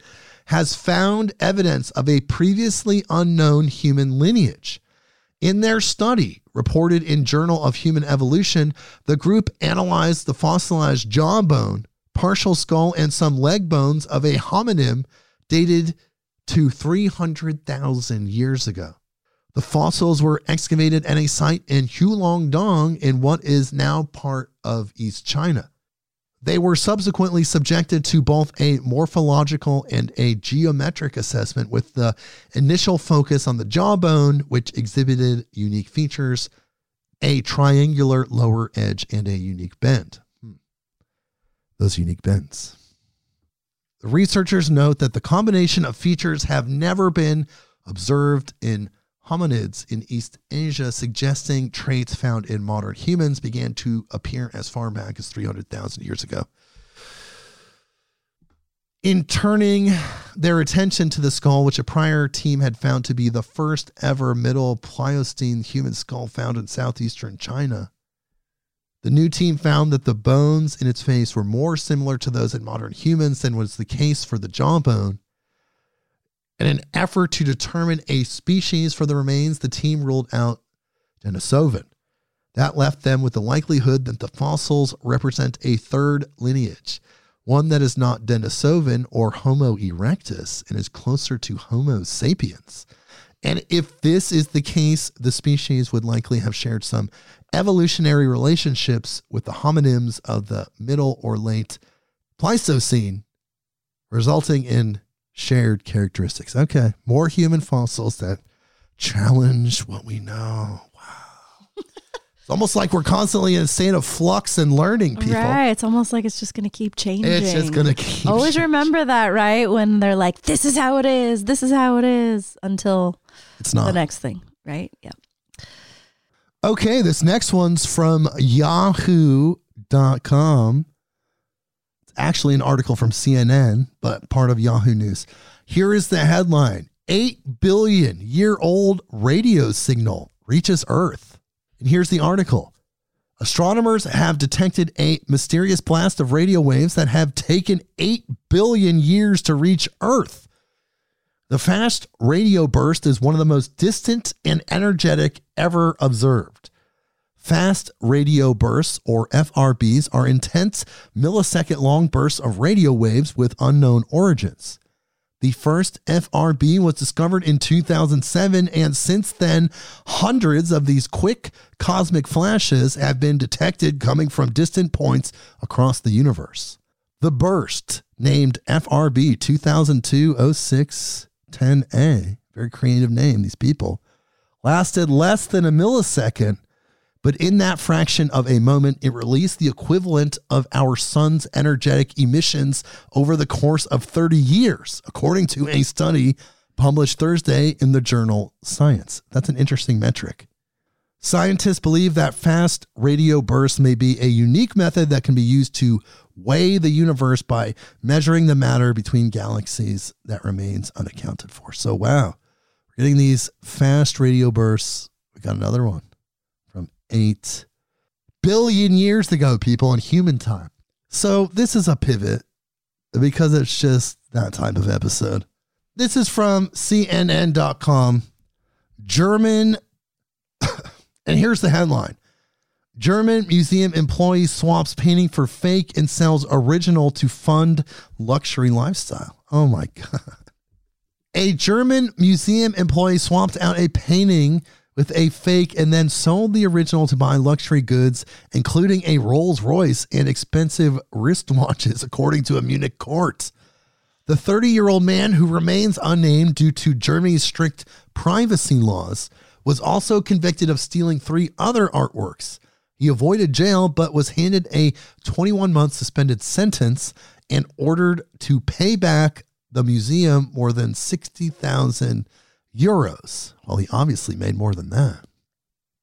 has found evidence of a previously unknown human lineage. In their study, reported in Journal of Human Evolution, the group analyzed the fossilized jawbone, partial skull, and some leg bones of a hominin dated to 300,000 years ago. The fossils were excavated at a site in Hulongdong in what is now part of East China. They were subsequently subjected to both a morphological and a geometric assessment, with the initial focus on the jawbone, which exhibited unique features, a triangular lower edge, and a unique bend. Those unique bends. The researchers note that the combination of features have never been observed in hominids in East Asia, suggesting traits found in modern humans began to appear as far back as 300,000 years ago. In turning their attention to the skull, which a prior team had found to be the first ever Middle Pliocene human skull found in southeastern China, the new team found that the bones in its face were more similar to those in modern humans than was the case for the jawbone. In an effort to determine a species for the remains, the team ruled out Denisovan. That left them with the likelihood that the fossils represent a third lineage, one that is not Denisovan or Homo erectus and is closer to Homo sapiens. And if this is the case, the species would likely have shared some evolutionary relationships with the hominins of the middle or late Pleistocene, resulting in shared characteristics. Okay, more human fossils that challenge what we know. Wow. it's almost like we're constantly in a state of flux and learning, people. Right. It's almost like it's just going to keep changing. It's just going to keep. Always remember that, right? When they're like, this is how it is, this is how it is, until It's not. the next thing, right? Yeah. Okay, this next one's from yahoo.com. It's actually an article from CNN, but part of Yahoo News. Here is the headline 8 billion year old radio signal reaches Earth. And here's the article Astronomers have detected a mysterious blast of radio waves that have taken 8 billion years to reach Earth. The fast radio burst is one of the most distant and energetic ever observed. Fast radio bursts, or FRBs, are intense millisecond long bursts of radio waves with unknown origins. The first FRB was discovered in 2007, and since then, hundreds of these quick cosmic flashes have been detected coming from distant points across the universe. The burst, named FRB 2002 06 10A, very creative name, these people, lasted less than a millisecond, but in that fraction of a moment, it released the equivalent of our sun's energetic emissions over the course of 30 years, according to a study published Thursday in the journal Science. That's an interesting metric. Scientists believe that fast radio bursts may be a unique method that can be used to weigh the universe by measuring the matter between galaxies that remains unaccounted for. So, wow, we're getting these fast radio bursts. We got another one from 8 billion years ago, people, in human time. So, this is a pivot. because it's just that type of episode. This is from CNN.com. German, and here's the headline German museum employee swaps painting for fake and sells original to fund luxury lifestyle. Oh my God. A German museum employee swapped out a painting with a fake and then sold the original to buy luxury goods, including a Rolls Royce and expensive wristwatches, according to a Munich court. The 30 year old man, who remains unnamed due to Germany's strict privacy laws, was also convicted of stealing three other artworks. He avoided jail but was handed a 21 month suspended sentence and ordered to pay back the museum more than 60,000 euros. Well, he obviously made more than that.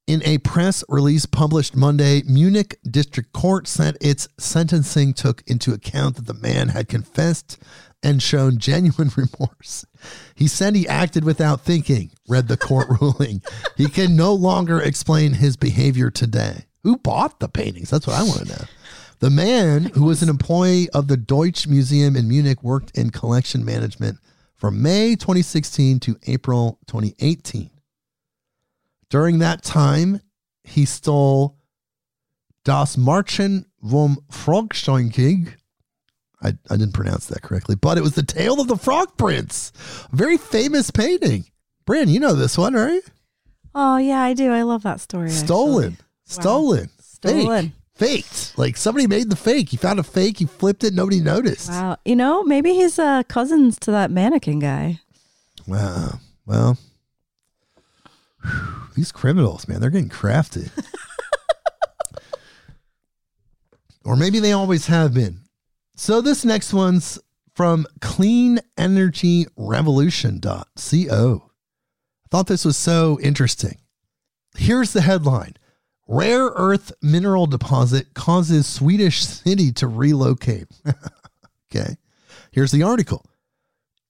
In a press release published Monday, Munich District Court said its sentencing took into account that the man had confessed and shown genuine remorse. He said he acted without thinking, read the court ruling. He can no longer explain his behavior today. Who bought the paintings? That's what I want to know. The man, who was an employee of the Deutsche Museum in Munich, worked in collection management from May 2016 to April 2018. During that time, he stole Das Märchen vom Frogsteinkig. I, I didn't pronounce that correctly, but it was the Tale of the Frog Prince. A very famous painting. Brynn, you know this one, right? Oh yeah, I do. I love that story. Stolen. actually. Stolen. Stolen. Fake. Faked. Like somebody made the fake. He found a fake. He flipped it. Nobody noticed. Wow. You know, maybe he's uh, cousins to that mannequin guy. Wow. Well, whew, these criminals, man, they're getting crafty. or maybe they always have been. So this next one's from cleanenergyrevolution.co. I thought this was so interesting. Here's the headline Rare earth mineral deposit causes Swedish city to relocate. okay. Here's the article.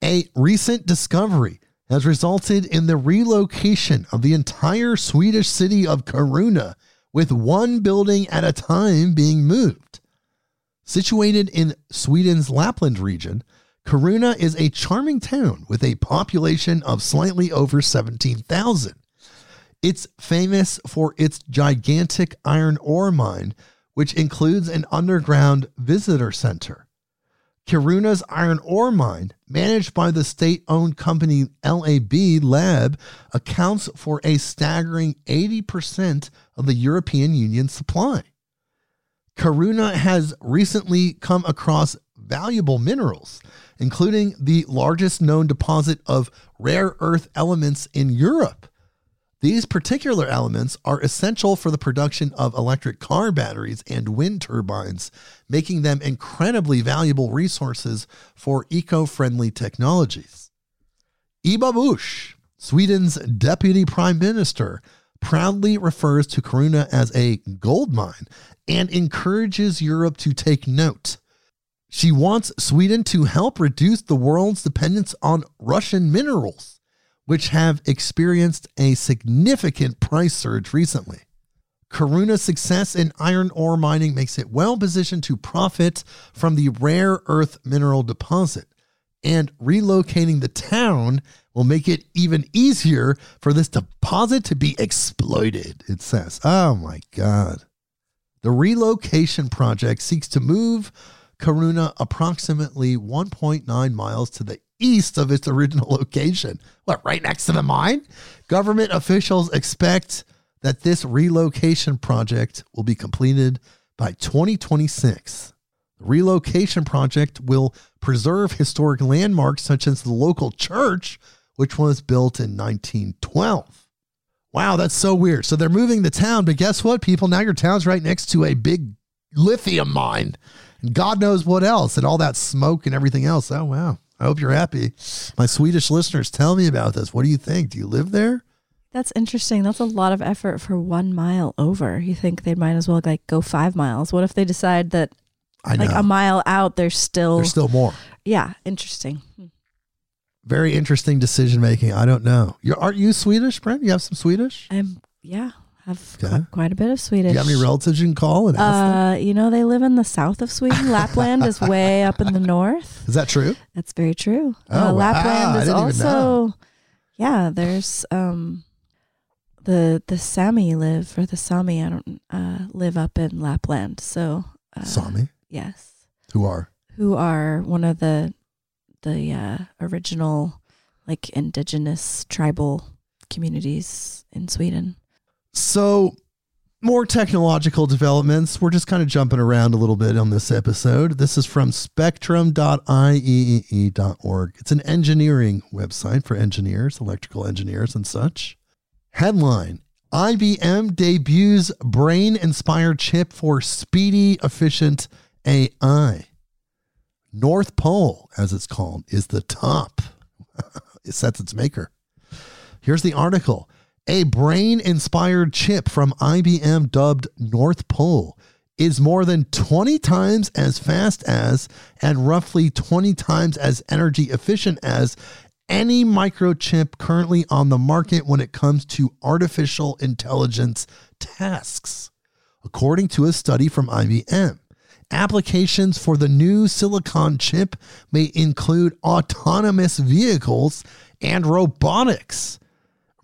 A recent discovery has resulted in the relocation of the entire Swedish city of Kiruna, with one building at a time being moved. Situated in Sweden's Lapland region, Kiruna is a charming town with a population of slightly over 17,000. It's famous for its gigantic iron ore mine, which includes an underground visitor center. Kiruna's iron ore mine, managed by the state owned company LAB Lab, accounts for a staggering 80% of the European Union supply. Kiruna has recently come across valuable minerals, including the largest known deposit of rare earth elements in Europe. These particular elements are essential for the production of electric car batteries and wind turbines, making them incredibly valuable resources for eco friendly technologies. Ebba Busch, Sweden's deputy prime minister, proudly refers to Kiruna as a gold mine and encourages Europe to take note. She wants Sweden to help reduce the world's dependence on Russian minerals which have experienced a significant price surge recently. Kiruna's success in iron ore mining makes it well positioned to profit from the rare earth mineral deposit, and relocating the town will make it even easier for this deposit to be exploited, it says. Oh my God. The relocation project seeks to move Kiruna approximately 1.9 miles to the east of its original location. What, right next to the mine? Government officials expect that this relocation project will be completed by 2026. The relocation project will preserve historic landmarks such as the local church, which was built in 1912. Wow, that's so weird. So they're moving the town, but guess what, people? Now your town's right next to a big lithium mine and God knows what else and all that smoke and everything else. Oh, wow. I hope you're happy. My Swedish listeners, tell me about this. What do you think? Do you live there? That's interesting. That's a lot of effort for one mile over. You think they might as well like go five miles. What if they decide that I know. like a mile out there's still There's still more. Yeah, interesting. Hmm. Very interesting decision making. I don't know. You aren't you Swedish, Brent? You have some Swedish? I'm yeah. have Okay. qu- quite a bit of Swedish. Do you have any relatives you can call and ask? Uh, you know, they live in the south of Sweden. Lapland is way up in the north. Is that true? That's very true. Oh, uh. Lapland is didn't even know. also, yeah. There's um, the the Sami live or the Sami. I don't uh, live up in Lapland. So uh, Sami, yes, who are who are one of the the uh, original like indigenous tribal communities in Sweden. So, more technological developments. We're just kind of jumping around a little bit on this episode. This is from spectrum.ieee.org. It's an engineering website for engineers, electrical engineers, and such. Headline IBM debuts brain inspired chip for speedy, efficient AI. NorthPole, as it's called, is the top. it sets its maker. Here's the article. A brain inspired chip from IBM dubbed NorthPole is more than 20 times as fast as and roughly 20 times as energy efficient as any microchip currently on the market when it comes to artificial intelligence tasks. According to a study from IBM, applications for the new silicon chip may include autonomous vehicles and robotics.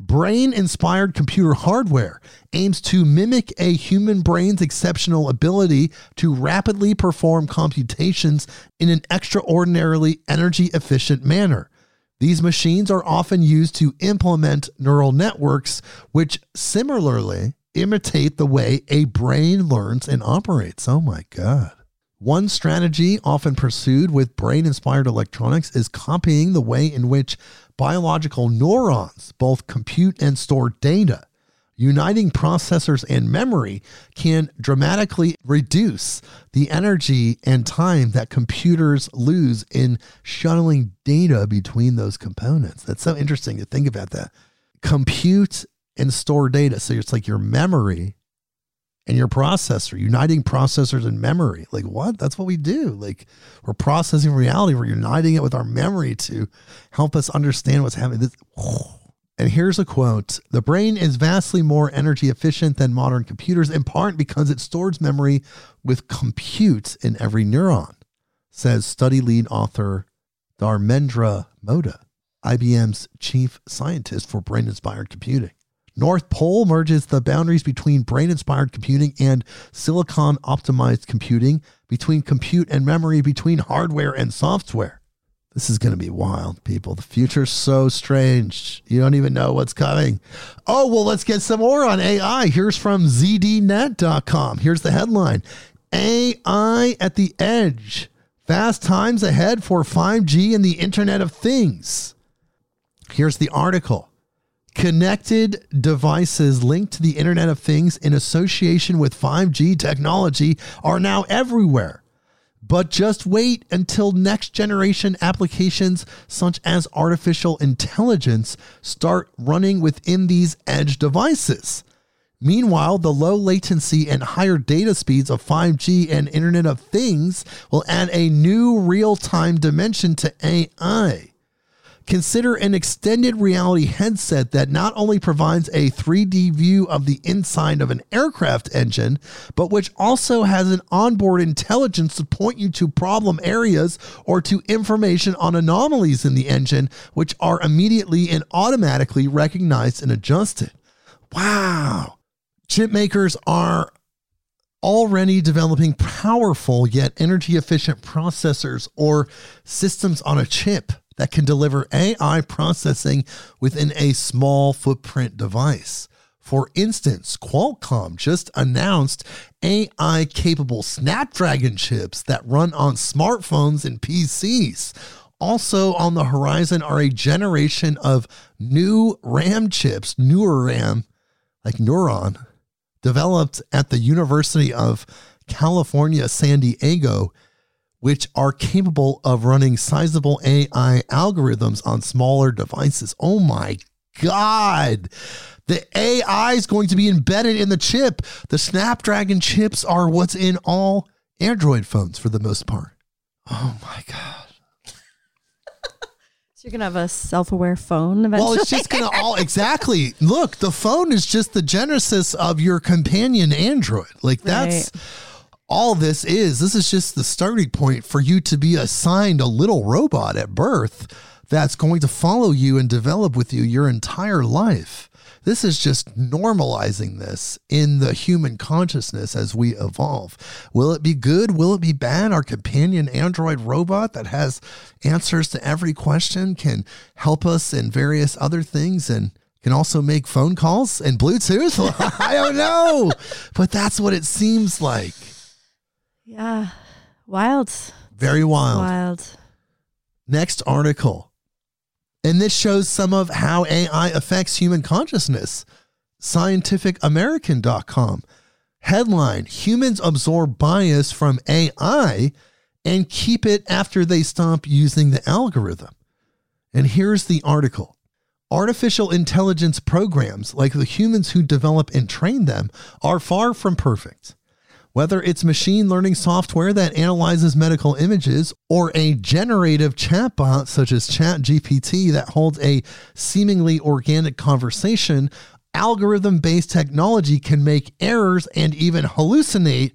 Brain inspired computer hardware aims to mimic a human brain's exceptional ability to rapidly perform computations in an extraordinarily energy efficient manner. These machines are often used to implement neural networks, which similarly imitate the way a brain learns and operates. Oh my God. One strategy often pursued with brain inspired electronics is copying the way in which biological neurons both compute and store data. Uniting processors and memory can dramatically reduce the energy and time that computers lose in shuttling data between those components. That's so interesting to think about that. Compute and store data. So it's like your memory and your processor, uniting processors and memory. Like, what? That's what we do. Like, we're processing reality, we're uniting it with our memory to help us understand what's happening. This, and here's a quote The brain is vastly more energy efficient than modern computers, in part because it stores memory with compute in every neuron, says study lead author Dharmendra Modha, IBM's chief scientist for brain inspired computing. NorthPole merges the boundaries between brain inspired computing and silicon optimized computing, between compute and memory, between hardware and software. This is going to be wild, people. The future's so strange. You don't even know what's coming. Oh, well, let's get some more on AI. Here's from ZDNet.com. Here's the headline AI at the edge. Fast times ahead for 5G and the Internet of Things. Here's the article. Connected devices linked to the Internet of Things in association with 5G technology are now everywhere. But just wait until next generation applications such as artificial intelligence start running within these edge devices. Meanwhile, the low latency and higher data speeds of 5G and Internet of Things will add a new real time dimension to AI. Consider an extended reality headset that not only provides a 3D view of the inside of an aircraft engine, but which also has an onboard intelligence to point you to problem areas or to information on anomalies in the engine, which are immediately and automatically recognized and adjusted. Wow. Chip makers are already developing powerful yet energy efficient processors or systems on a chip that can deliver AI processing within a small footprint device. For instance, Qualcomm just announced AI capable Snapdragon chips that run on smartphones and PCs. Also on the horizon are a generation of new RAM chips, newer RAM, like Neuron, developed at the University of California, San Diego, which are capable of running sizable AI algorithms on smaller devices. Oh my God. The AI is going to be embedded in the chip. The Snapdragon chips are what's in all Android phones for the most part. Oh my God. So you're gonna have a self-aware phone eventually. Well, it's just gonna all exactly look. The phone is just the genesis of your companion Android. Like that's all this is. This is just the starting point for you to be assigned a little robot at birth that's going to follow you and develop with you your entire life. This is just normalizing this in the human consciousness as we evolve. Will it be good? Will it be bad? Our companion android robot that has answers to every question can help us in various other things and can also make phone calls and Bluetooth. I don't know, but that's what it seems like. Yeah. Wild. Very wild. Wild. Next article. And this shows some of how AI affects human consciousness. ScientificAmerican.com. Headline Humans absorb bias from AI and keep it after they stop using the algorithm. And here's the article Artificial intelligence programs, like the humans who develop and train them, are far from perfect. Whether it's machine learning software that analyzes medical images or a generative chatbot such as ChatGPT that holds a seemingly organic conversation, algorithm based technology can make errors and even hallucinate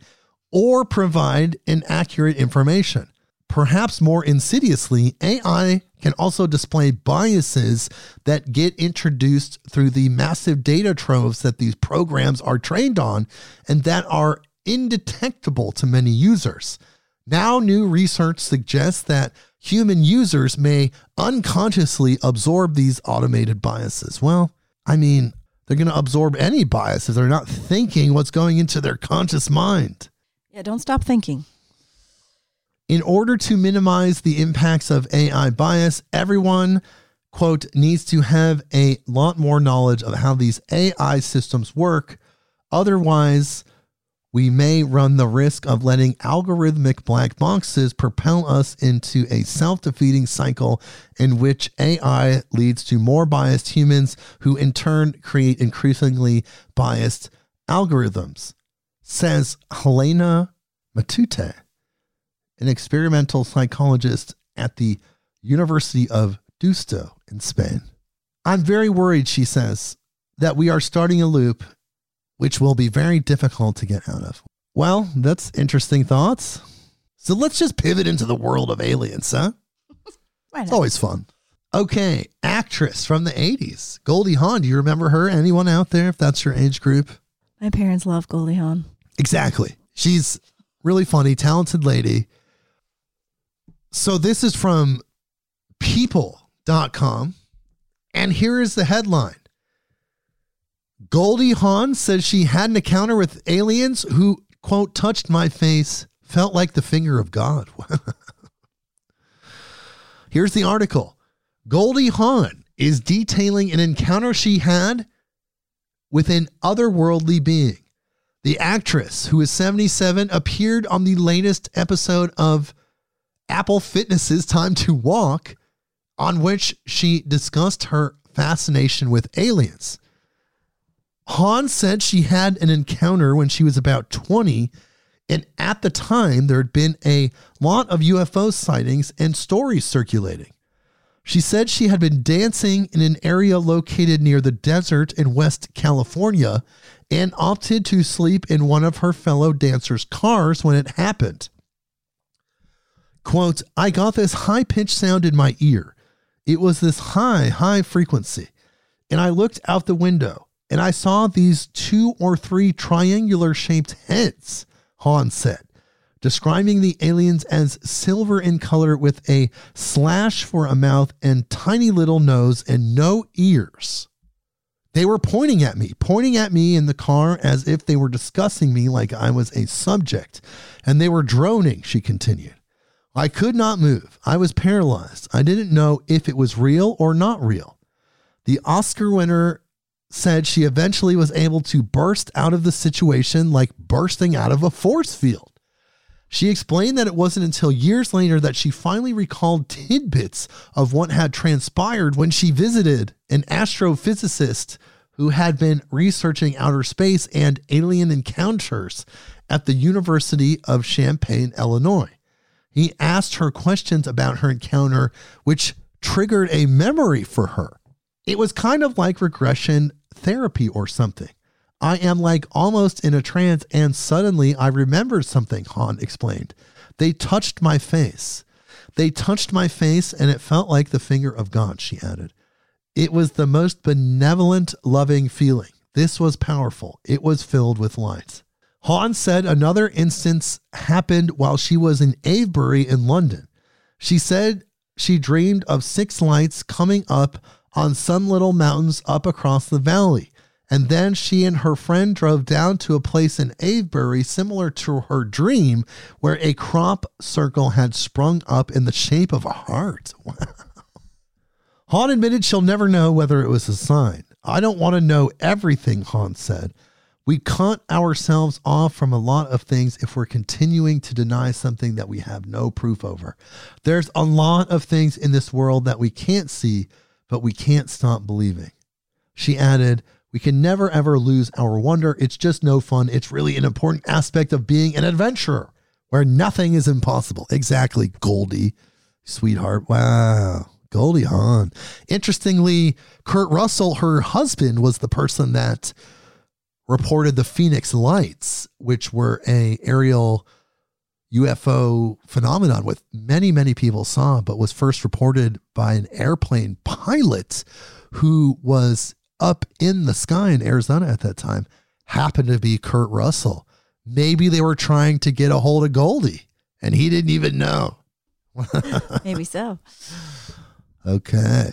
or provide inaccurate information. Perhaps more insidiously, AI can also display biases that get introduced through the massive data troves that these programs are trained on and that are indetectable to many users. Now, new research suggests that human users may unconsciously absorb these automated biases. Well, I mean, they're going to absorb any biases. They're not thinking what's going into their conscious mind. Yeah, don't stop thinking. In order to minimize the impacts of AI bias, everyone, quote, needs to have a lot more knowledge of how these AI systems work. Otherwise, we may run the risk of letting algorithmic black boxes propel us into a self defeating cycle in which AI leads to more biased humans who in turn create increasingly biased algorithms, says Helena Matute, an experimental psychologist at the University of Deusto in Spain. I'm very worried, she says, that we are starting a loop which will be very difficult to get out of. Well, that's interesting thoughts. So let's just pivot into the world of aliens, huh? It's always fun. Okay, actress from the 80s, Goldie Hawn. Do you remember her? Anyone out there, if that's your age group? My parents love Goldie Hawn. Exactly. She's really funny, talented lady. So this is from people.com. And here is the headline Goldie Hawn says she had an encounter with aliens who, quote, touched my face, felt like the finger of God. Here's the article Goldie Hawn is detailing an encounter she had with an otherworldly being. The actress, who is 77, appeared on the latest episode of Apple Fitness's Time to Walk, on which she discussed her fascination with aliens. Hawn said she had an encounter when she was about 20, and at the time, there had been a lot of UFO sightings and stories circulating. She said she had been dancing in an area located near the desert in West California and opted to sleep in one of her fellow dancers' cars when it happened. Quote, I got this high pitched sound in my ear. It was this high, high frequency. And I looked out the window and I saw these two or three triangular shaped heads, Hawn said, describing the aliens as silver in color with a slash for a mouth and tiny little nose and no ears. They were pointing at me, pointing at me in the car as if they were discussing me like I was a subject. And they were droning, she continued. I could not move. I was paralyzed. I didn't know if it was real or not real. The Oscar winner said she eventually was able to burst out of the situation like bursting out of a force field. She explained that it wasn't until years later that she finally recalled tidbits of what had transpired when she visited an astrophysicist who had been researching outer space and alien encounters at the University of Champaign, Illinois. He asked her questions about her encounter, which triggered a memory for her. It was kind of like regression therapy or something. I am like almost in a trance and suddenly I remembered something, Hawn explained. They touched my face. They touched my face and it felt like the finger of God, she added. It was the most benevolent, loving feeling. This was powerful. It was filled with light. Hawn said another instance happened while she was in Avebury in London. She said she dreamed of six lights coming up on some little mountains up across the valley. And then she and her friend drove down to a place in Avebury similar to her dream, where a crop circle had sprung up in the shape of a heart. Wow. Hawn admitted she'll never know whether it was a sign. I don't want to know everything, Hawn said. We cut ourselves off from a lot of things if we're continuing to deny something that we have no proof over. There's a lot of things in this world that we can't see, but we can't stop believing. She added, We can never ever lose our wonder. It's just no fun. It's really an important aspect of being an adventurer where nothing is impossible. Exactly, Goldie, sweetheart. Wow. Goldie Hawn. Interestingly, Kurt Russell, her husband, was the person that reported the Phoenix Lights, which were a aerial UFO phenomenon with many, many people saw, but was first reported by an airplane pilot who was up in the sky in Arizona at that time, happened to be Kurt Russell. Maybe they were trying to get a hold of Goldie and he didn't even know. Maybe so. Okay.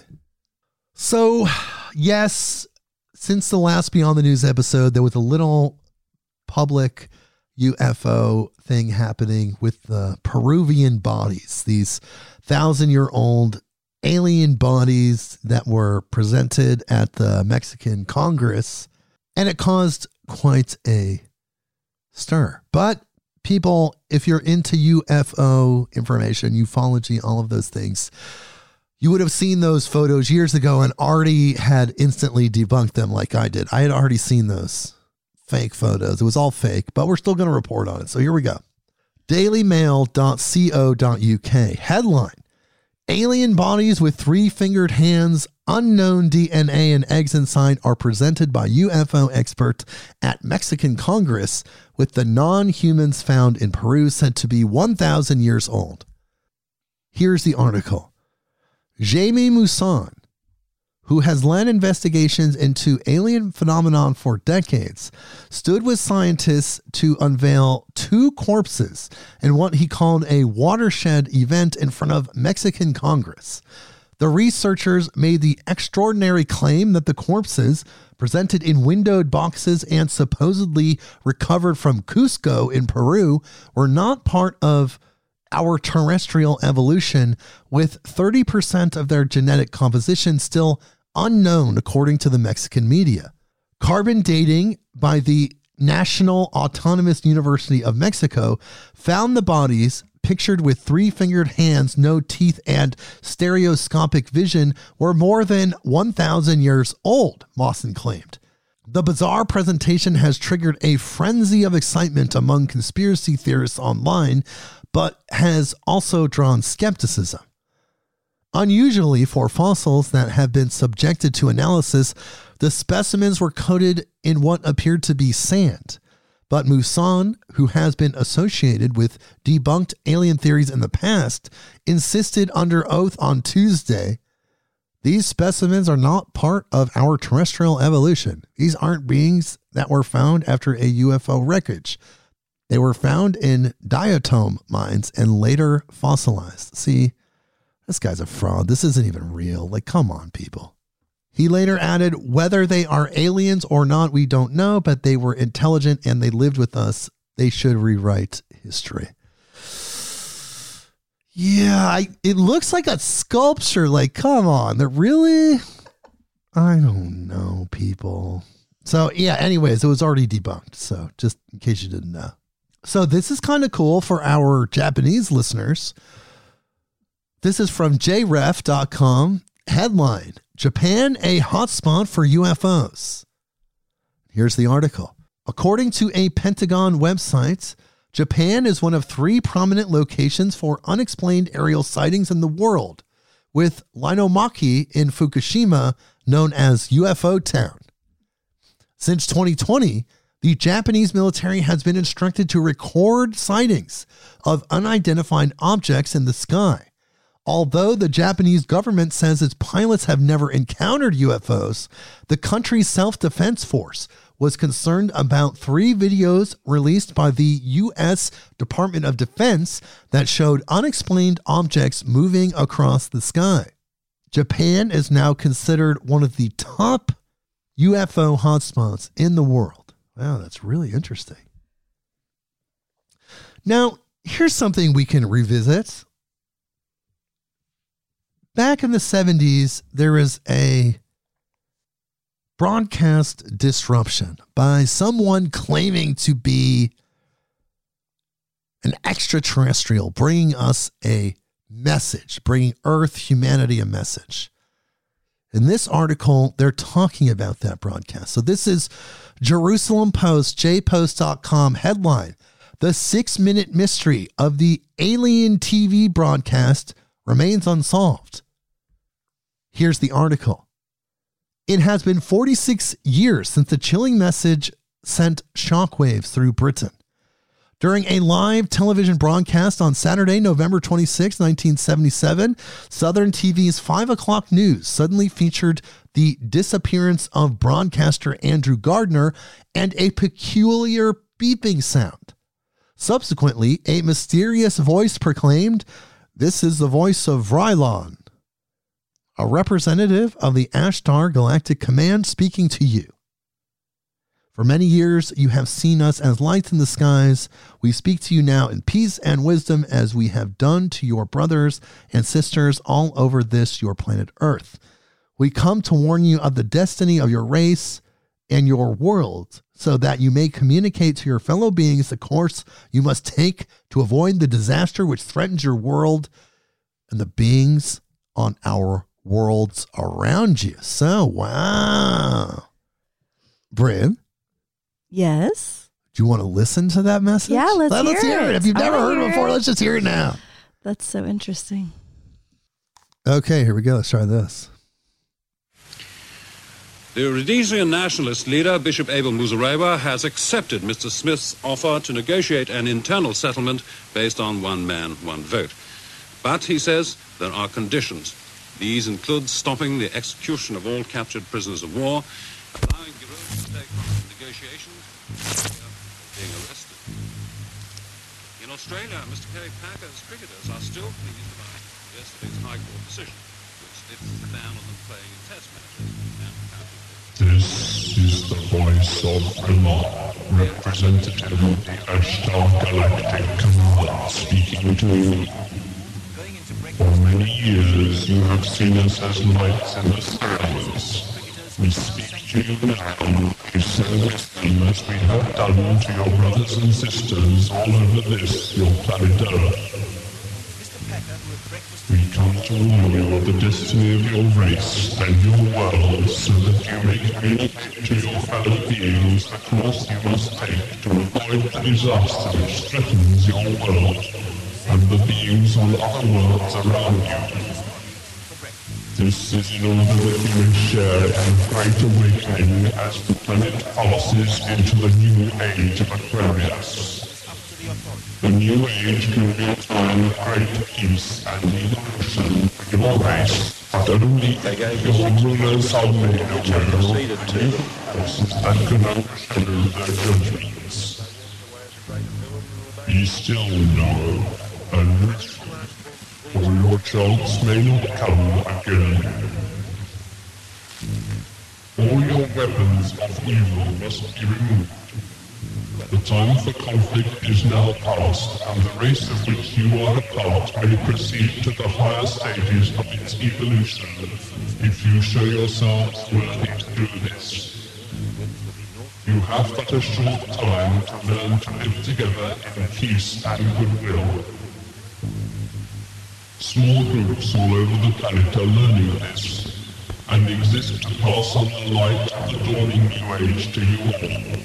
So, yes, since the last Beyond the News episode, there was a little public UFO thing happening with the Peruvian bodies, these thousand year old alien bodies that were presented at the Mexican Congress. And it caused quite a stir. But people, if you're into UFO information, ufology, all of those things, you would have seen those photos years ago and already had instantly debunked them like I did. I had already seen those fake photos. It was all fake, but we're still going to report on it. So here we go. Dailymail.co.uk headline Alien bodies with three fingered hands, unknown DNA, and eggs inside are presented by UFO expert at Mexican Congress, with the non humans found in Peru said to be 1,000 years old. Here's the article Jaime Maussan, who has led investigations into alien phenomenon for decades, stood with scientists to unveil two corpses in what he called a watershed event in front of Mexican Congress. The researchers made the extraordinary claim that the corpses, presented in windowed boxes and supposedly recovered from Cusco in Peru, were not part of our terrestrial evolution, with 30% of their genetic composition still unknown according to the Mexican media. Carbon dating by the National Autonomous University of Mexico found the bodies pictured with three fingered hands, no teeth, and stereoscopic vision were more than 1,000 years old, Maussan claimed. The bizarre presentation has triggered a frenzy of excitement among conspiracy theorists online, but has also drawn skepticism. Unusually for fossils that have been subjected to analysis, the specimens were coated in what appeared to be sand. But Maussan, who has been associated with debunked alien theories in the past, insisted under oath on Tuesday these specimens are not part of our terrestrial evolution. These aren't beings that were found after a UFO wreckage. They were found in diatom mines and later fossilized. See, this guy's a fraud. This isn't even real. Like, come on, people. He later added, whether they are aliens or not, we don't know, but they were intelligent and they lived with us. They should rewrite history. Yeah, I, it looks like a sculpture. Like, come on. They're really? I don't know, people. So, yeah, anyways, it was already debunked. So, just in case you didn't know. So, this is kind of cool for our Japanese listeners. This is from jref.com. Headline Japan a hotspot for UFOs. Here's the article. According to a Pentagon website, Japan is one of three prominent locations for unexplained aerial sightings in the world, with Linomaki in Fukushima, known as UFO Town. Since 2020, the Japanese military has been instructed to record sightings of unidentified objects in the sky. Although the Japanese government says its pilots have never encountered UFOs, the country's self defense force was concerned about three videos released by the U.S. Department of Defense that showed unexplained objects moving across the sky. Japan is now considered one of the top UFO hotspots in the world. Wow, that's really interesting. Now, here's something we can revisit. Back in the 70s, there was a broadcast disruption by someone claiming to be an extraterrestrial bringing us a message, bringing Earth, humanity a message. In this article, they're talking about that broadcast. So this is Jerusalem Post, jpost.com headline The six minute mystery of the alien TV broadcast remains unsolved. Here's the article. It has been 46 years since the chilling message sent shockwaves through Britain. During a live television broadcast on Saturday, November 26, 1977, Southern TV's 5 o'clock news suddenly featured the disappearance of broadcaster Andrew Gardner and a peculiar beeping sound. Subsequently, a mysterious voice proclaimed, This is the voice of Rylon, a representative of the Ashtar Galactic Command speaking to you. For many years, you have seen us as lights in the skies. We speak to you now in peace and wisdom as we have done to your brothers and sisters all over this, your planet Earth. We come to warn you of the destiny of your race and your world so that you may communicate to your fellow beings the course you must take to avoid the disaster which threatens your world and the beings on our worlds around you. So, wow. Brynn, Yes. do you want to listen to that message? Yeah, let's Let- let's hear hear it. it. If you've I never heard it before, it. let's just hear it now. That's so interesting. Okay, here we go. Let's try this. The Rhodesian nationalist leader, Bishop Abel Muzorewa, has accepted Mr. Smith's offer to negotiate an internal settlement based on one man, one vote. But, he says, there are conditions. These include stopping the execution of all captured prisoners of war, allowing Giro to take part in negotiations, and being arrested. In Australia, Mr. Kerry Packer's cricketers are still pleased about yesterday's High Court decision, which the ban on them playing in Test matches This is the voice of Allah, representative of the Ashtar Galactic Command, speaking to you. For many years you have seen us as lights in the skies. We speak to you now to service them as we have done to your brothers and sisters all over this, your planet Earth. We come to warn you of the destiny of your race and your world so that you may communicate to your fellow beings the course you must take to avoid the disaster which threatens your world and the beings on other worlds around you. This is you may share the great awakening as the planet passes into the new age of Aquarius. The new age will be a time of great peace and evolution for your race, but only if your rulers are made aware of the new forces that can overshadow their judgments. Be still now, and for your chance may not come again. All your weapons of evil must be removed. The time for conflict is now past, and the race of which you are a part may proceed to the higher stages of its evolution if you show yourselves worthy to do this. You have but a short time to learn to live together in peace and goodwill. Small groups all over the planet are learning this, and exist to pass on the light of the dawning new age to you all.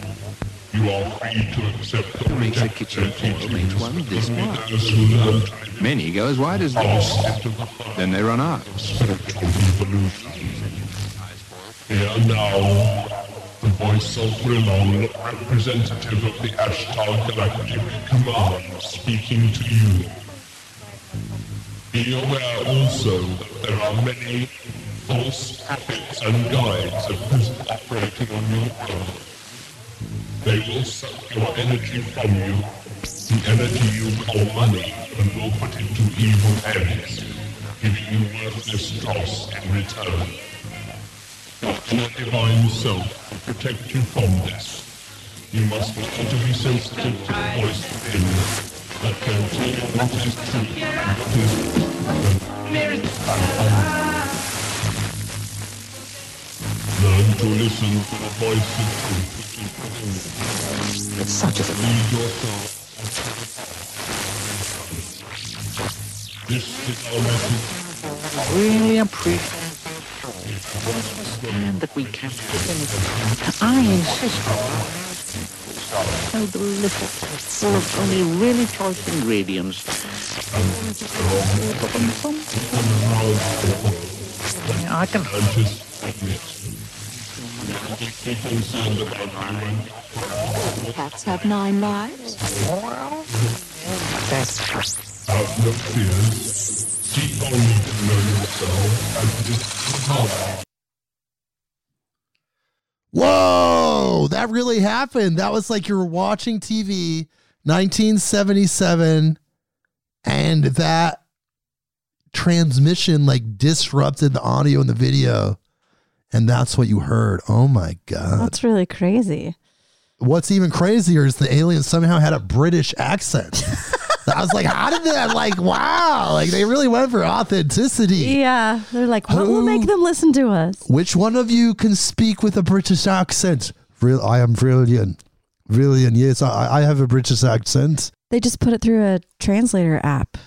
You are free to accept the reject kitchen teachings each one this only wide. learn to Many go as wide as this. Then they run out. spiritual evolution. Here now, the voice of Vrillon, representative of the Ashtar Galactic Command, speaking to you. Be aware also that there are many false prophets and guides at present operating on your world. They will suck your energy from you, the energy you call money, and will put it to evil ends, giving you worthless dross in return. Your divine self will protect you from this. You must learn to be sensitive to the voice within that can tell you what is true and what is Learn to listen to the voice of truth which is within you. It's such a yourself. This is our message. really appreciate understand that we can't anything. I insist so delicious, full of only really choice ingredients. I can Cats have nine lives. have no fears. Seek only to know yourself and discover. Whoa, that really happened. That was like you were watching TV 1977 and that transmission like disrupted the audio and the video and that's what you heard. Oh my god. That's really crazy. What's even crazier is the alien somehow had a British accent. I was like, how did that like wow, like they really went for authenticity. Yeah. They're like, what will make them listen to us? Which one of you can speak with a British accent? Real, I am brilliant. Brilliant. Yes, I, I have a British accent. They just put it through a translator app.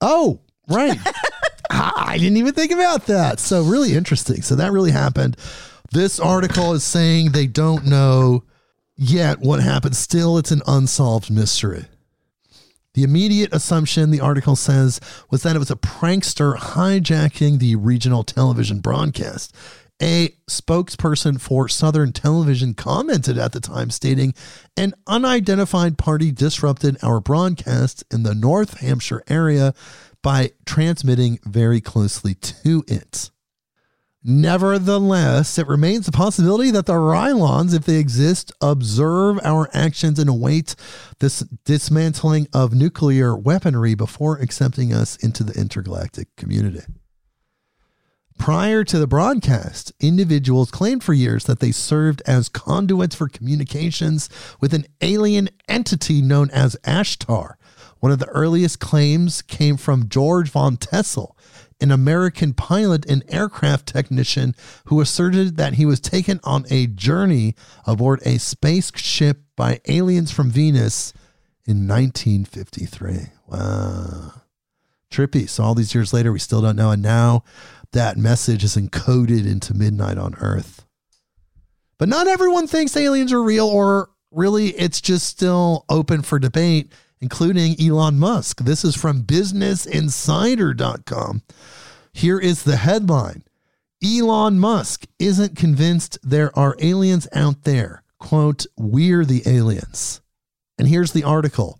Oh, right. I, ah, I didn't even think about that. So, really interesting. So, that really happened. This article is saying they don't know yet what happened. Still, it's an unsolved mystery. The immediate assumption, the article says, was that it was a prankster hijacking the regional television broadcast. A spokesperson for Southern Television commented at the time, stating, An unidentified party disrupted our broadcast in the North Hampshire area by transmitting very closely to it. Nevertheless, it remains a possibility that the Rylons, if they exist, observe our actions and await this dismantling of nuclear weaponry before accepting us into the intergalactic community. Prior to the broadcast, individuals claimed for years that they served as conduits for communications with an alien entity known as Ashtar. One of the earliest claims came from George Van Tassel, an American pilot and aircraft technician who asserted that he was taken on a journey aboard a spaceship by aliens from Venus in 1953. Wow. Trippy. So all these years later, we still don't know. And now that message is encoded into Midnight on Earth. But not everyone thinks aliens are real, or really, it's just still open for debate, including Elon Musk. This is from BusinessInsider.com. Here is the headline Elon Musk isn't convinced there are aliens out there. Quote, we're the aliens. And here's the article.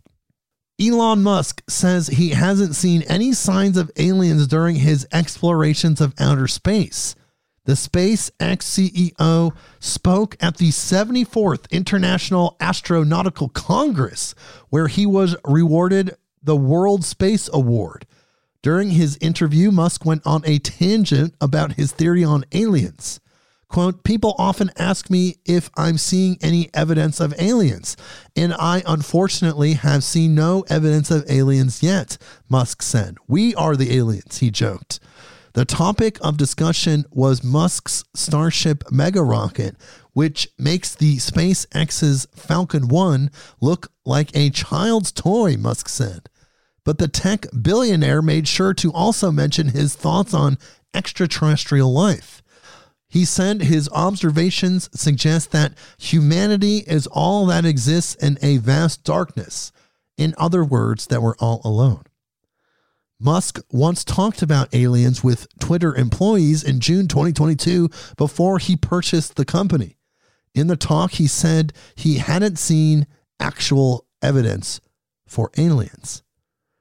Elon Musk says he hasn't seen any signs of aliens during his explorations of outer space. The SpaceX CEO spoke at the 74th International Astronautical Congress, where he was rewarded the World Space Award. During his interview, Musk went on a tangent about his theory on aliens. Quote, people often ask me if I'm seeing any evidence of aliens, and I unfortunately have seen no evidence of aliens yet, Musk said. We are the aliens, he joked. The topic of discussion was Musk's Starship mega rocket, which makes the SpaceX's Falcon 1 look like a child's toy, Musk said. But the tech billionaire made sure to also mention his thoughts on extraterrestrial life. He said his observations suggest that humanity is all that exists in a vast darkness. In other words, that we're all alone. Musk once talked about aliens with Twitter employees in June 2022 before he purchased the company. In the talk, he said he hadn't seen actual evidence for aliens.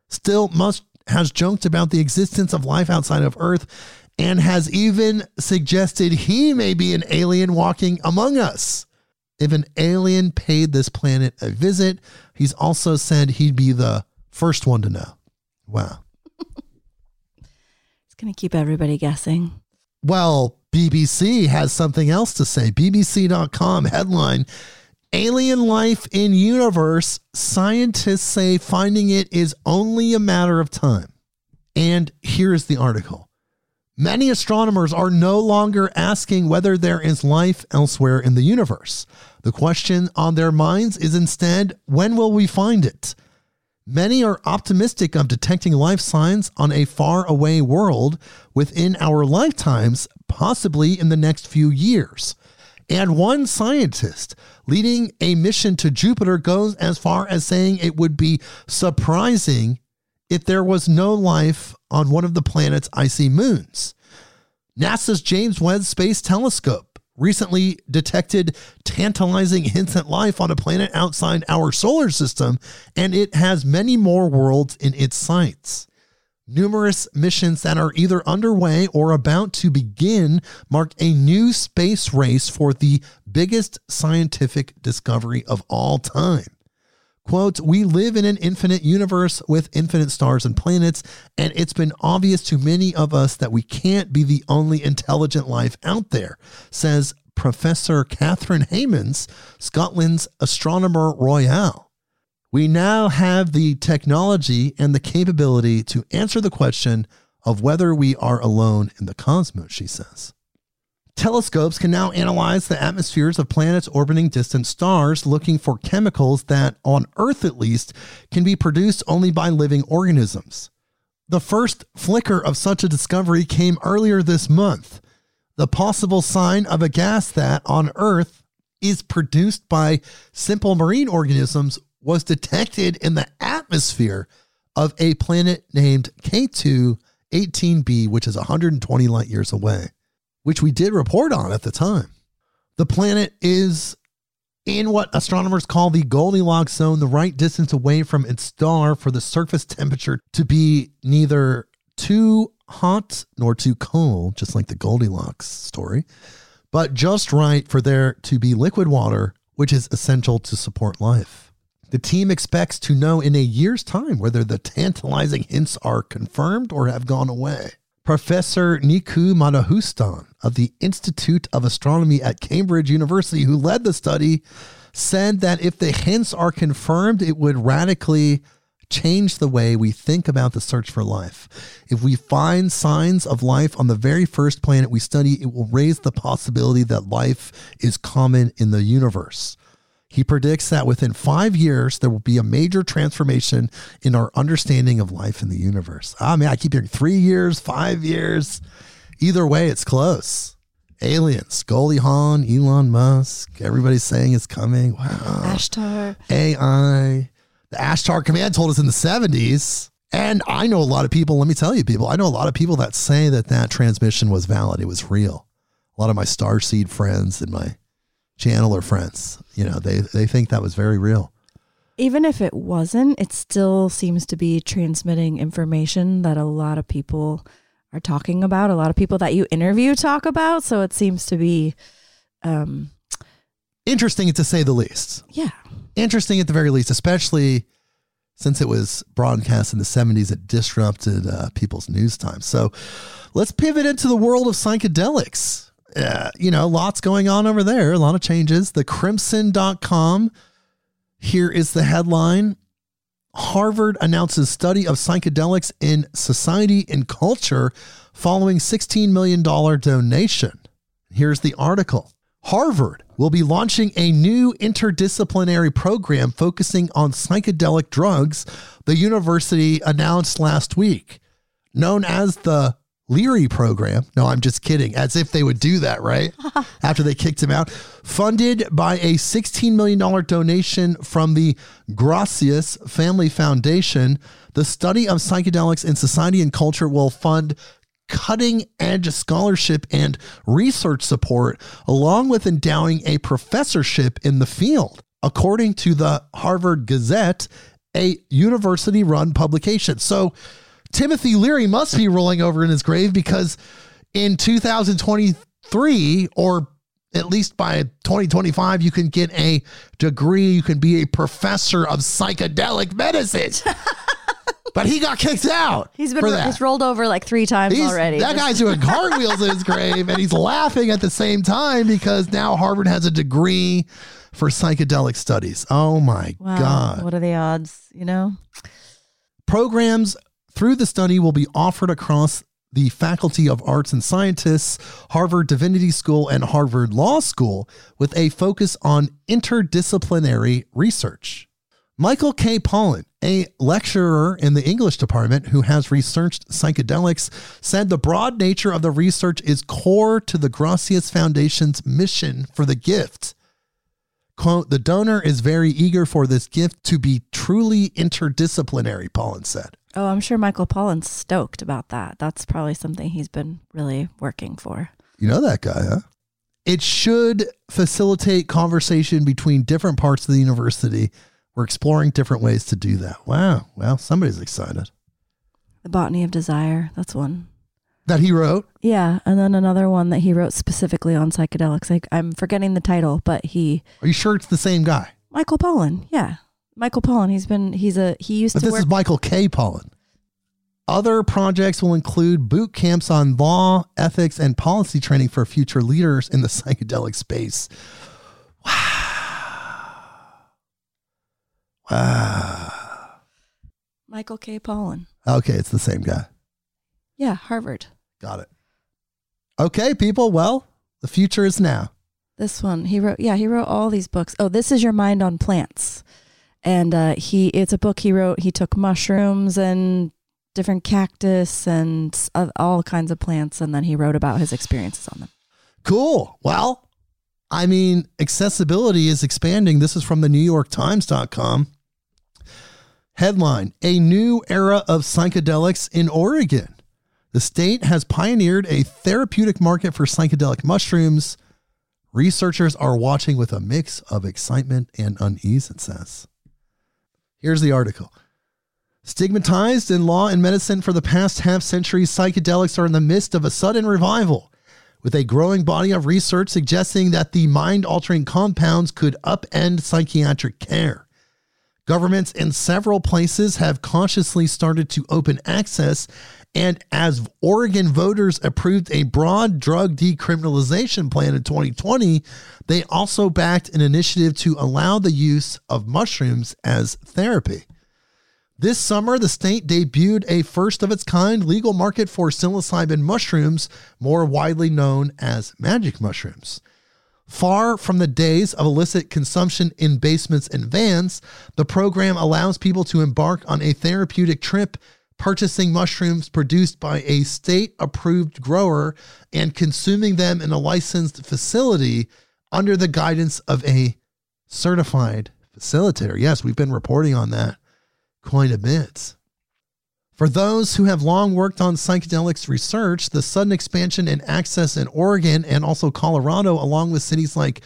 Still, Musk has joked about the existence of life outside of Earth and has even suggested he may be an alien walking among us. If an alien paid this planet a visit, he's also said he'd be the first one to know. Wow. It's going to keep everybody guessing. Well, BBC has something else to say. BBC.com headline Alien life in universe. Scientists say finding it is only a matter of time. And here's the article. Many astronomers are no longer asking whether there is life elsewhere in the universe. The question on their minds is instead, when will we find it? Many are optimistic of detecting life signs on a far away world within our lifetimes, possibly in the next few years. And one scientist leading a mission to Jupiter goes as far as saying it would be surprising if there was no life on one of the planet's icy moons. NASA's James Webb Space Telescope recently detected tantalizing hints at life on a planet outside our solar system, and it has many more worlds in its sights. Numerous missions that are either underway or about to begin mark a new space race for the biggest scientific discovery of all time. Quote, we live in an infinite universe with infinite stars and planets, and it's been obvious to many of us that we can't be the only intelligent life out there, says Professor Catherine Heymans, Scotland's astronomer royal. We now have the technology and the capability to answer the question of whether we are alone in the cosmos, she says. Telescopes can now analyze the atmospheres of planets orbiting distant stars, looking for chemicals that, on Earth at least, can be produced only by living organisms. The first flicker of such a discovery came earlier this month. The possible sign of a gas that, on Earth, is produced by simple marine organisms was detected in the atmosphere of a planet named K2 18b, which is 120 light years away, which we did report on at the time. The planet is in what astronomers call the Goldilocks zone, the right distance away from its star for the surface temperature to be neither too hot nor too cold, just like the Goldilocks story, but just right for there to be liquid water, which is essential to support life. The team expects to know in a year's time whether the tantalizing hints are confirmed or have gone away. Professor Nikku Madhusudhan of the Institute of Astronomy at Cambridge University, who led the study, said that if the hints are confirmed, it would radically change the way we think about the search for life. If we find signs of life on the very first planet we study, it will raise the possibility that life is common in the universe. He predicts that within five years, there will be a major transformation in our understanding of life in the universe. Ah, I mean, I keep hearing three years, five years. Either way, it's close. Aliens, Goldie Hawn, Elon Musk, everybody's saying it's coming. Wow. Ashtar. AI. The Ashtar Command told us in the 70s. And I know a lot of people, let me tell you, people, I know a lot of people that say that that transmission was valid. It was real. A lot of my Starseed friends and my channeler friends. You know, they they think that was very real. Even if it wasn't, it still seems to be transmitting information that a lot of people are talking about. A lot of people that you interview talk about. So it seems to be, um, Interesting to say the least. yeah, Interesting at the very least, especially since it was broadcast in the 70s, it disrupted uh, people's news time. So let's pivot into the world of psychedelics uh, you know, lots going on over there, a lot of changes. The crimson.com. Here is the headline Harvard announces study of psychedelics in society and culture following $16 million donation. Here's the article Harvard will be launching a new interdisciplinary program focusing on psychedelic drugs, the university announced last week. Known as the Leary program. No, I'm just kidding. As if they would do that, right? After they kicked him out. Funded by a $16 million donation from the Gracias Family Foundation, the study of psychedelics in society and culture will fund cutting edge scholarship and research support, along with endowing a professorship in the field, according to the Harvard Gazette, a university run publication. So, Timothy Leary must be rolling over in his grave because in 2023, or at least by 2025, you can get a degree. You can be a professor of psychedelic medicine. but he got kicked out. He's been for that. he's rolled over like three times He's- already. That guy's doing cartwheels in his grave and he's laughing at the same time because now Harvard has a degree for psychedelic studies. Oh my wow, God. What are the odds? You know, Programs through the study will be offered across the Faculty of Arts and Scientists, Harvard Divinity School, and Harvard Law School with a focus on interdisciplinary research. Michael K. Pollan, a lecturer in the English department who has researched psychedelics, said the broad nature of the research is core to the Gracias Foundation's mission for the gift. Quote, the donor is very eager for this gift to be truly interdisciplinary, Pollan said. Oh, I'm sure Michael Pollan's stoked about that. That's probably something he's been really working for. You know that guy, huh? It should facilitate conversation between different parts of the university. We're exploring different ways to do that. Wow. Well, somebody's excited. The Botany of Desire. That's one. That he wrote? Yeah, and then another one that he wrote specifically on psychedelics. Like I'm forgetting the title, but he Are you sure it's the same guy? Michael Pollan. Yeah, Michael Pollan. He's been he's a he used to But to this work. is Michael K. Pollan. Other projects will include boot camps on law, ethics, and policy training for future leaders in the psychedelic space. Wow. Wow. Michael K. Pollan. Okay, it's the same guy. Yeah, Harvard. Got it. Okay, people. Well, the future is now. This one he wrote. Yeah, he wrote all these books. Oh, this is your mind on plants, and uh, he it's a book he wrote. He took mushrooms and different cactus and all kinds of plants, and then he wrote about his experiences on them. Cool. Well, I mean, accessibility is expanding. This is from the New York Times.com. Headline A new era of psychedelics in Oregon. The state has pioneered a therapeutic market for psychedelic mushrooms. Researchers are watching with a mix of excitement and unease, it says. Here's the article. Stigmatized in law and medicine for the past half century, psychedelics are in the midst of a sudden revival, with a growing body of research suggesting that the mind altering compounds could upend psychiatric care. Governments in several places have consciously started to open access, and as Oregon voters approved a broad drug decriminalization plan in 2020, they also backed an initiative to allow the use of mushrooms as therapy. This summer, the state debuted a first of its kind legal market for psilocybin mushrooms, more widely known as magic mushrooms. Far from the days of illicit consumption in basements and vans, the program allows people to embark on a therapeutic trip, purchasing mushrooms produced by a state approved grower and consuming them in a licensed facility under the guidance of a certified facilitator. Yes, we've been reporting on that quite a bit. For those who have long worked on psychedelics research, the sudden expansion and access in Oregon and also Colorado, along with cities like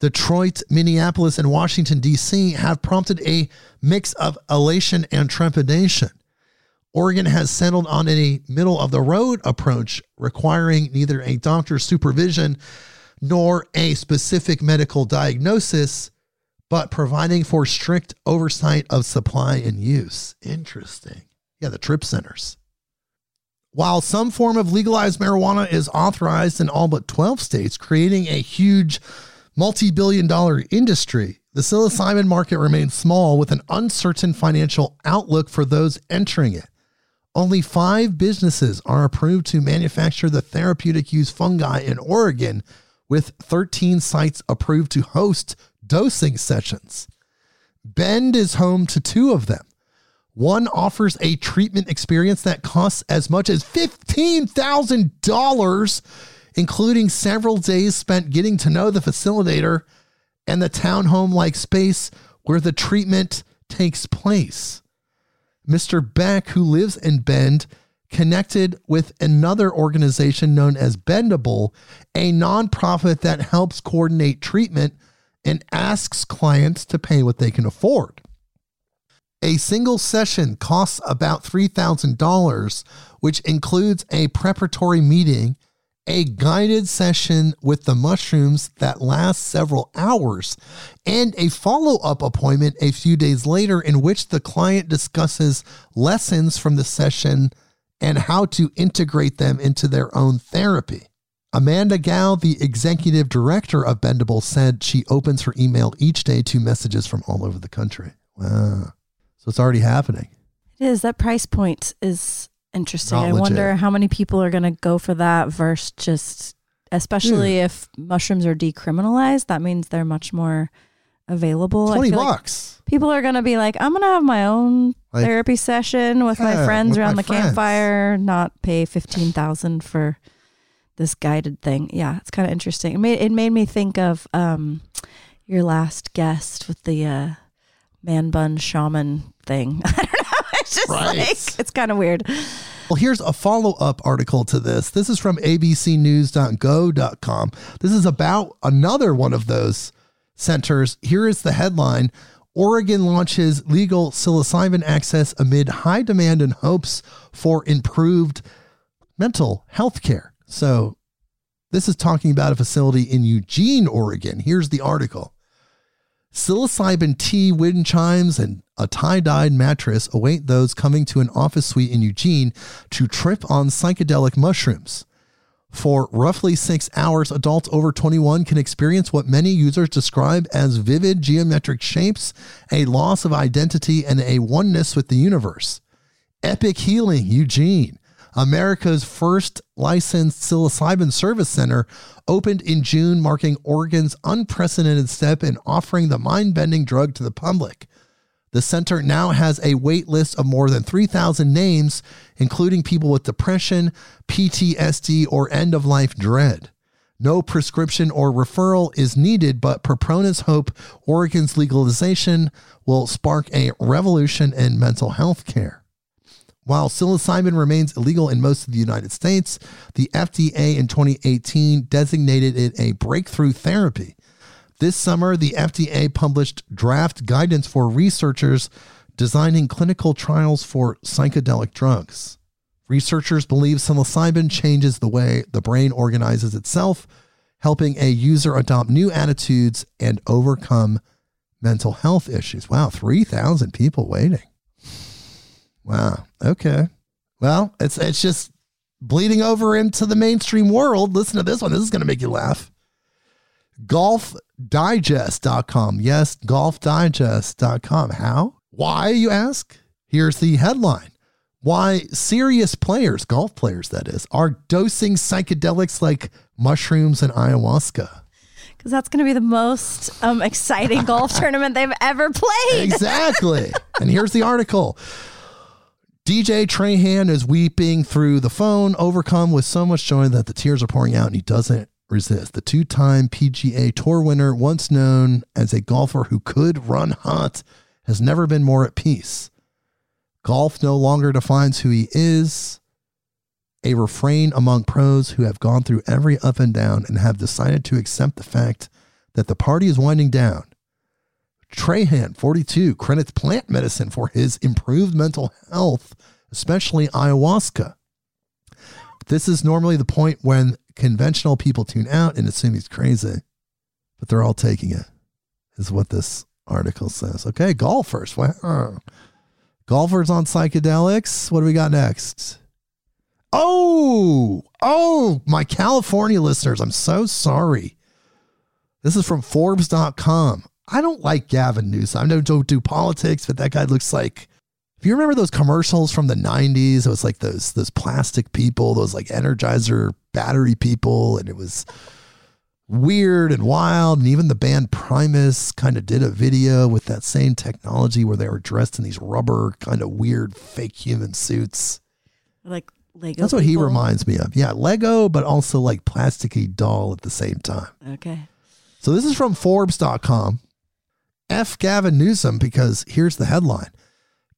Detroit, Minneapolis, and Washington, D.C., have prompted a mix of elation and trepidation. Oregon has settled on a middle of the road approach, requiring neither a doctor's supervision nor a specific medical diagnosis, but providing for strict oversight of supply and use. Interesting. Yeah, the trip centers. While some form of legalized marijuana is authorized in all but 12 states, creating a huge multi billion dollar industry, the psilocybin market remains small with an uncertain financial outlook for those entering it. Only five businesses are approved to manufacture the therapeutic use fungi in Oregon, with 13 sites approved to host dosing sessions. Bend is home to two of them. One offers a treatment experience that costs as much as $15,000, including several days spent getting to know the facilitator and the townhome like space where the treatment takes place. Mr. Beck, who lives in Bend, connected with another organization known as Bendable, a nonprofit that helps coordinate treatment and asks clients to pay what they can afford. A single session costs about $3,000, which includes a preparatory meeting, a guided session with the mushrooms that lasts several hours, and a follow up appointment a few days later in which the client discusses lessons from the session and how to integrate them into their own therapy. Amanda Gow, the executive director of Bendable, said she opens her email each day to messages from all over the country. Wow. So it's already happening. It is. That price point is interesting. I wonder how many people are going to go for that versus just, especially if mushrooms are decriminalized, that means they're much more available. 20 feel like bucks. people are going to be like, I'm going to have my own Like, therapy session with yeah, my friends with around my the friends. campfire, not pay 15,000 for this guided thing. Yeah, it's kind of interesting. It made, it made me think of um, your last guest with the uh, man bun shaman thing. I don't know. It's just Right. like, it's kind of weird. Well, here's a follow up article to this. This is from abcnews.go.com. This is about another one of those centers. Here is the headline Oregon launches legal psilocybin access amid high demand and hopes for improved mental health care. So, this is talking about a facility in Eugene, Oregon. Here's the article. Psilocybin tea, wind chimes, and a tie dyed mattress await those coming to an office suite in Eugene to trip on psychedelic mushrooms. For roughly six hours, adults over 21 can experience what many users describe as vivid geometric shapes, a loss of identity, and a oneness with the universe. Epic Healing Eugene, America's first licensed psilocybin service center, opened in June, marking Oregon's unprecedented step in offering the mind bending drug to the public. The center now has a wait list of more than 3,000 names, including people with depression, PTSD, or end of life dread. No prescription or referral is needed, but proponents hope Oregon's legalization will spark a revolution in mental health care. While psilocybin remains illegal in most of the United States, the FDA in 2018 designated it a breakthrough therapy. This summer, the FDA published draft guidance for researchers designing clinical trials for psychedelic drugs. Researchers believe psilocybin changes the way the brain organizes itself, helping a user adopt new attitudes and overcome mental health issues. Wow, 3,000 people waiting. Wow. Okay. Well, it's it's just bleeding over into the mainstream world. Listen to this one. This is going to make you laugh. Golfdigest.com. Yes, golfdigest.com. How? Why, you ask? Here's the headline. Why serious players, golf players that is, are dosing psychedelics like mushrooms and ayahuasca. Because that's going to be the most um, exciting golf tournament they've ever played. Exactly. and here's the article. DJ Trahan is weeping through the phone, overcome with so much joy that the tears are pouring out, and he doesn't resist. The two time PGA Tour winner, once known as a golfer who could run hot, has never been more at peace. Golf no longer defines who he is, a refrain among pros who have gone through every up and down and have decided to accept the fact that the party is winding down. Trahan, 42, credits plant medicine for his improved mental health, especially ayahuasca. This is normally the point when conventional people tune out and assume he's crazy, but they're all taking it, is what this article says. Okay, golfers. Wow. Golfers on psychedelics. What do we got next? Oh, oh, my California listeners, I'm so sorry. This is from Forbes.com. I don't like Gavin Newsom. I don't do politics, but that guy looks like. If you remember those commercials from the 90s, it was like those those plastic people, those like Energizer battery people, and it was weird and wild. And even the band Primus kind of did a video with that same technology where they were dressed in these rubber, kind of weird fake human suits. Like Lego. That's what he reminds me of. Yeah, Lego, but also like plasticky doll at the same time. Okay. So this is from Forbes.com. F. Gavin Newsom, because here's the headline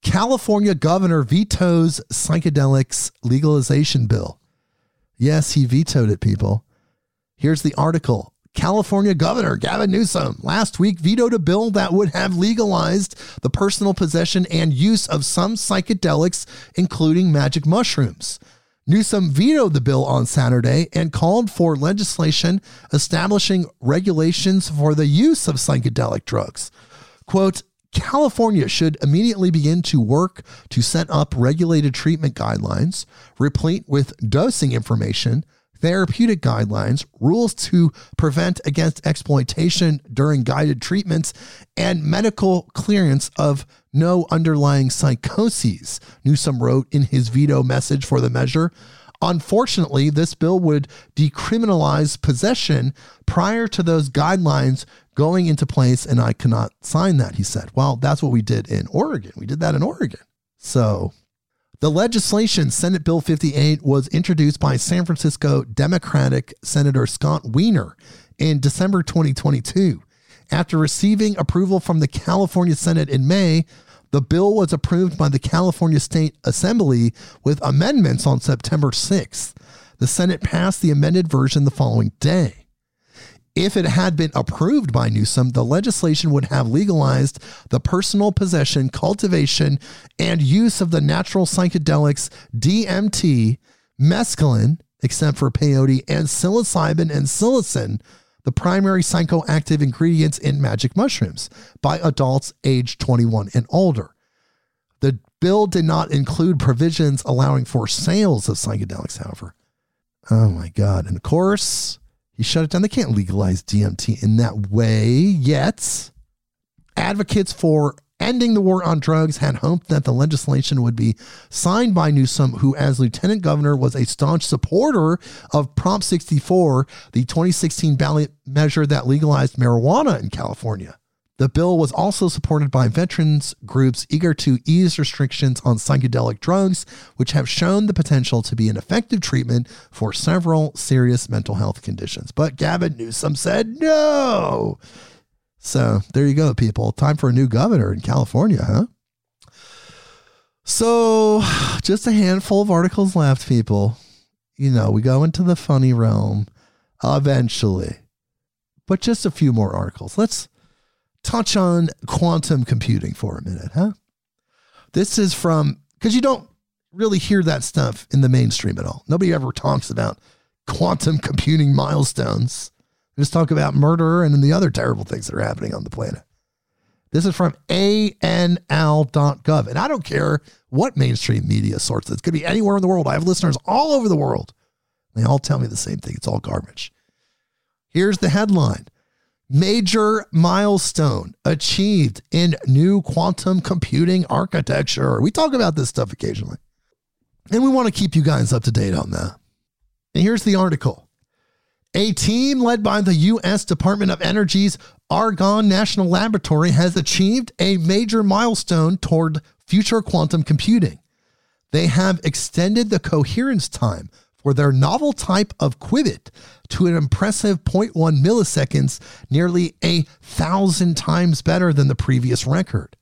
California governor vetoes psychedelics legalization bill. Yes, he vetoed it, people. Here's the article. California Governor Gavin Newsom last week vetoed a bill that would have legalized the personal possession and use of some psychedelics, including magic mushrooms. Newsom vetoed the bill on Saturday and called for legislation establishing regulations for the use of psychedelic drugs. Quote, California should immediately begin to work to set up regulated treatment guidelines, replete with dosing information, therapeutic guidelines, rules to prevent against exploitation during guided treatments, and medical clearance of no underlying psychoses, Newsom wrote in his veto message for the measure. Unfortunately, this bill would decriminalize possession prior to those guidelines going into place, and I cannot sign that, he said. Well, that's what we did in Oregon. We did that in Oregon. So the legislation, Senate Bill 58, was introduced by San Francisco Democratic Senator Scott Wiener in December 2022. After receiving approval from the California Senate in May, the bill was approved by the California State Assembly with amendments on September 6th. The Senate passed the amended version the following day. If it had been approved by Newsom, the legislation would have legalized the personal possession, cultivation, and use of the natural psychedelics DMT, mescaline, except for peyote, and psilocybin and psilocin, the primary psychoactive ingredients in magic mushrooms, by adults aged 21 and older. The bill did not include provisions allowing for sales of psychedelics, however. Oh my God. And of course, he shut it down. They can't legalize DMT in that way yet. Advocates for ending the war on drugs had hoped that the legislation would be signed by Newsom, who, as lieutenant governor, was a staunch supporter of Prop 64, the 2016 ballot measure that legalized marijuana in California. The bill was also supported by veterans groups eager to ease restrictions on psychedelic drugs, which have shown the potential to be an effective treatment for several serious mental health conditions. But Gavin Newsom said no. So there you go, people. Time for a new governor in California, huh? So just a handful of articles left, people. You know, we go into the funny realm eventually, but just a few more articles. Let's touch on quantum computing for a minute, huh? This is from, because you don't really hear that stuff in the mainstream at all. Nobody ever talks about quantum computing milestones. Just talk about murder and the other terrible things that are happening on the planet. This is from anl.gov. And I don't care what mainstream media source. It could be anywhere in the world. I have listeners all over the world. They all tell me the same thing. It's all garbage. Here's the headline Major milestone achieved in new quantum computing architecture. We talk about this stuff occasionally. And we want to keep you guys up to date on that. And here's the article. A team led by the U.S. Department of Energy's Argonne National Laboratory has achieved a major milestone toward future quantum computing. They have extended the coherence time for their novel type of qubit to an impressive 0.1 milliseconds, nearly a thousand times better than the previous record.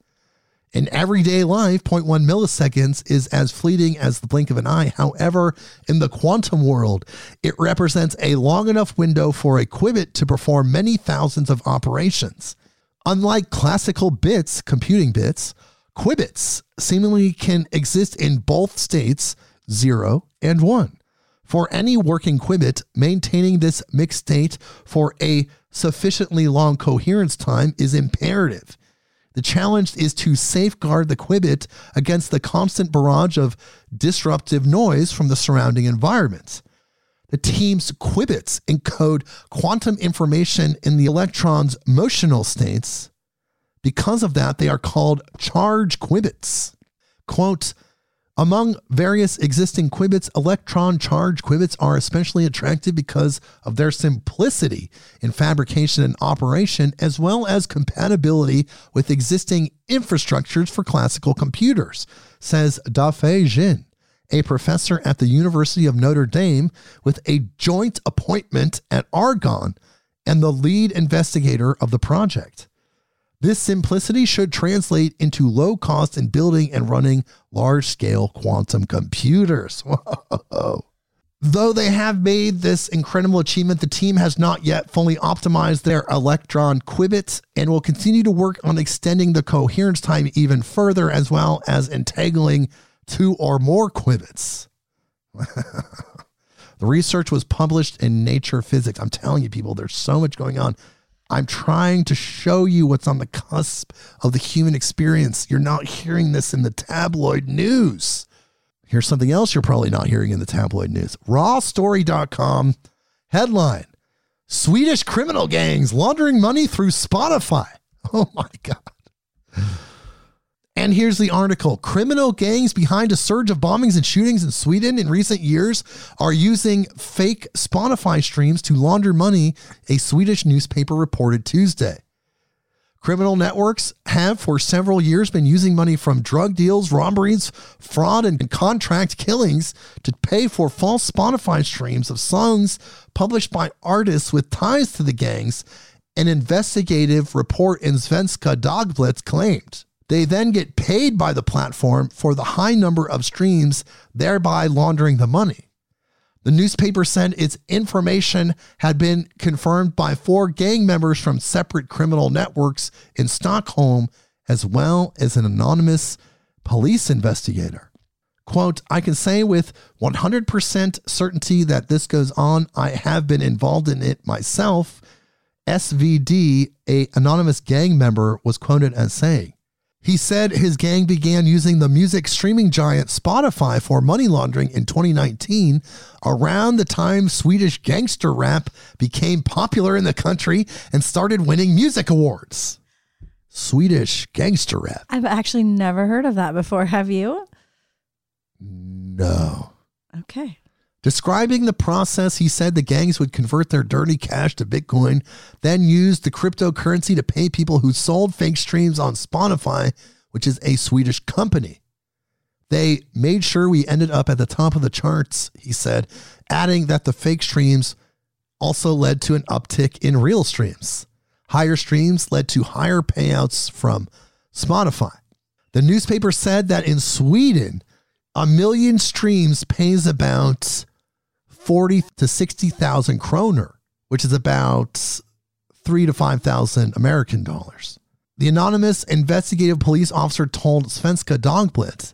In everyday life, 0.1 milliseconds is as fleeting as the blink of an eye. However, in the quantum world, it represents a long enough window for a qubit to perform many thousands of operations. Unlike classical bits, computing bits, qubits seemingly can exist in both states, 0 and 1. For any working qubit, maintaining this mixed state for a sufficiently long coherence time is imperative. The challenge is to safeguard the qubit against the constant barrage of disruptive noise from the surrounding environment. The team's qubits encode quantum information in the electron's motional states. Because of that, they are called charge qubits. Quote, Among various existing qubits, electron charge qubits are especially attractive because of their simplicity in fabrication and operation, as well as compatibility with existing infrastructures for classical computers, says Dafei Jin, a professor at the University of Notre Dame with a joint appointment at Argonne and the lead investigator of the project. This simplicity should translate into low cost in building and running large scale quantum computers. Though they have made this incredible achievement, the team has not yet fully optimized their electron qubits and will continue to work on extending the coherence time even further, as well as entangling two or more qubits. the research was published in Nature Physics. I'm telling you, people, there's so much going on. I'm trying to show you what's on the cusp of the human experience. You're not hearing this in the tabloid news. Here's something else you're probably not hearing in the tabloid news. Rawstory.com headline Swedish criminal gangs laundering money through Spotify. Oh my God. And here's the article Criminal gangs behind a surge of bombings and shootings in Sweden in recent years are using fake Spotify streams to launder money, a Swedish newspaper reported Tuesday. Criminal networks have for several years been using money from drug deals, robberies, fraud, and contract killings to pay for false Spotify streams of songs published by artists with ties to the gangs, an investigative report in Svenska Dagbladet claimed. They then get paid by the platform for the high number of streams, thereby laundering the money. The newspaper said its information had been confirmed by four gang members from separate criminal networks in Stockholm, as well as an anonymous police investigator. Quote, I can say with 100% certainty that this goes on. I have been involved in it myself. SVD, a anonymous gang member, was quoted as saying, he said his gang began using the music streaming giant Spotify for money laundering in 2019, around the time Swedish gangster rap became popular in the country and started winning music awards. Swedish gangster rap. I've actually never heard of that before. Have you? No. Okay. Describing the process, he said the gangs would convert their dirty cash to Bitcoin, then use the cryptocurrency to pay people who sold fake streams on Spotify, which is a Swedish company. They made sure we ended up at the top of the charts, he said, adding that the fake streams also led to an uptick in real streams. Higher streams led to higher payouts from Spotify. The newspaper said that in Sweden, a million streams pays about 40 to 60,000 kroner, which is about 3 to 5,000 American dollars. The anonymous investigative police officer told Svenska Dagbladet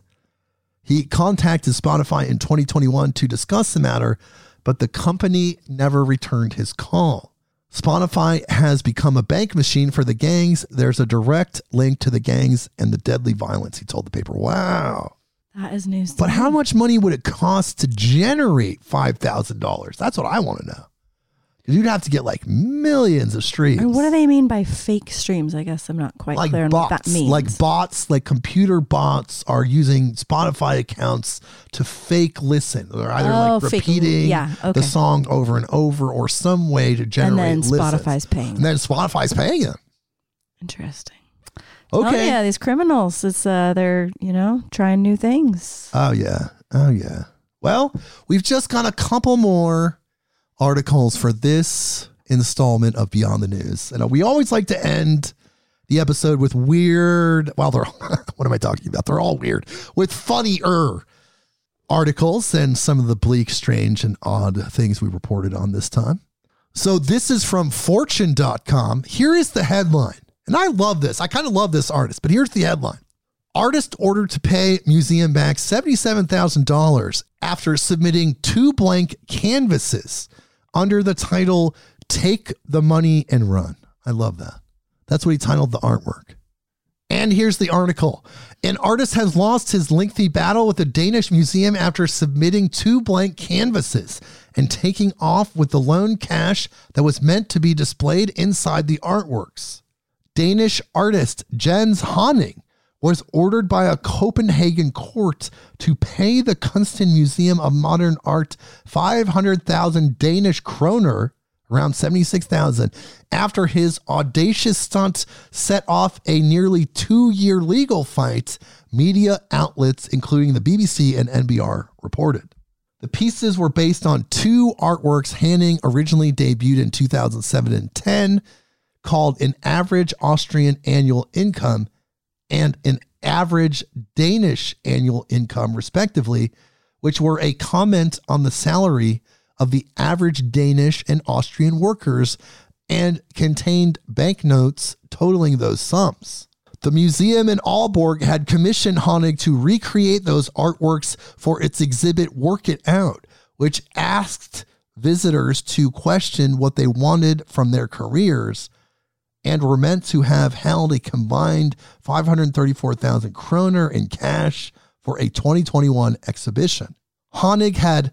he contacted Spotify in 2021 to discuss the matter, but the company never returned his call. Spotify has become a bank machine for the gangs. There's a direct link to the gangs and the deadly violence, he told the paper. Wow. That is news. But me. how much money would it cost to generate $5,000? That's what I want to know. 'Cause You'd have to get like millions of streams. Or what do they mean by fake streams? I guess I'm not quite like clear on bots, what that means. like bots, like computer bots are using Spotify accounts to fake listen. They're either Oh, like fake- repeating yeah, okay. the song over and over or some way to generate. and then listens. Spotify's paying. And then Spotify's paying them. Interesting. Okay. Oh yeah, these criminals. It's uh, they're you know trying new things. Oh yeah. Oh yeah. Well, we've just got a couple more articles for this installment of Beyond the News. And we always like to end the episode with weird, well, they're, what am I talking about? They're all weird, with funnier articles and some of the bleak, strange, and odd things we reported on this time. So this is from fortune.com. Here is the headline. And I love this. I kind of love this artist, but here's the headline. Artist ordered to pay museum back $77,000 after submitting two blank canvases under the title Take the Money and Run. I love that. That's what he titled the artwork. And here's the article. An artist has lost his lengthy battle with the Danish museum after submitting two blank canvases and taking off with the loan cash that was meant to be displayed inside the artworks. Danish artist Jens Haaning was ordered by a Copenhagen court to pay the Kunsten Museum of Modern Art 500,000 Danish kroner, around 76,000, after his audacious stunt set off a nearly two year legal fight, media outlets, including the BBC and NBR, reported. The pieces were based on two artworks Haaning originally debuted in 2007 and 10 called An Average Austrian Annual Income and An Average Danish Annual Income, respectively, which were a comment on the salary of the average Danish and Austrian workers and contained banknotes totaling those sums. The museum in Aalborg had commissioned Honig to recreate those artworks for its exhibit Work It Out, which asked visitors to question what they wanted from their careers and were meant to have held a combined 534,000 kroner in cash for a 2021 exhibition. Honig had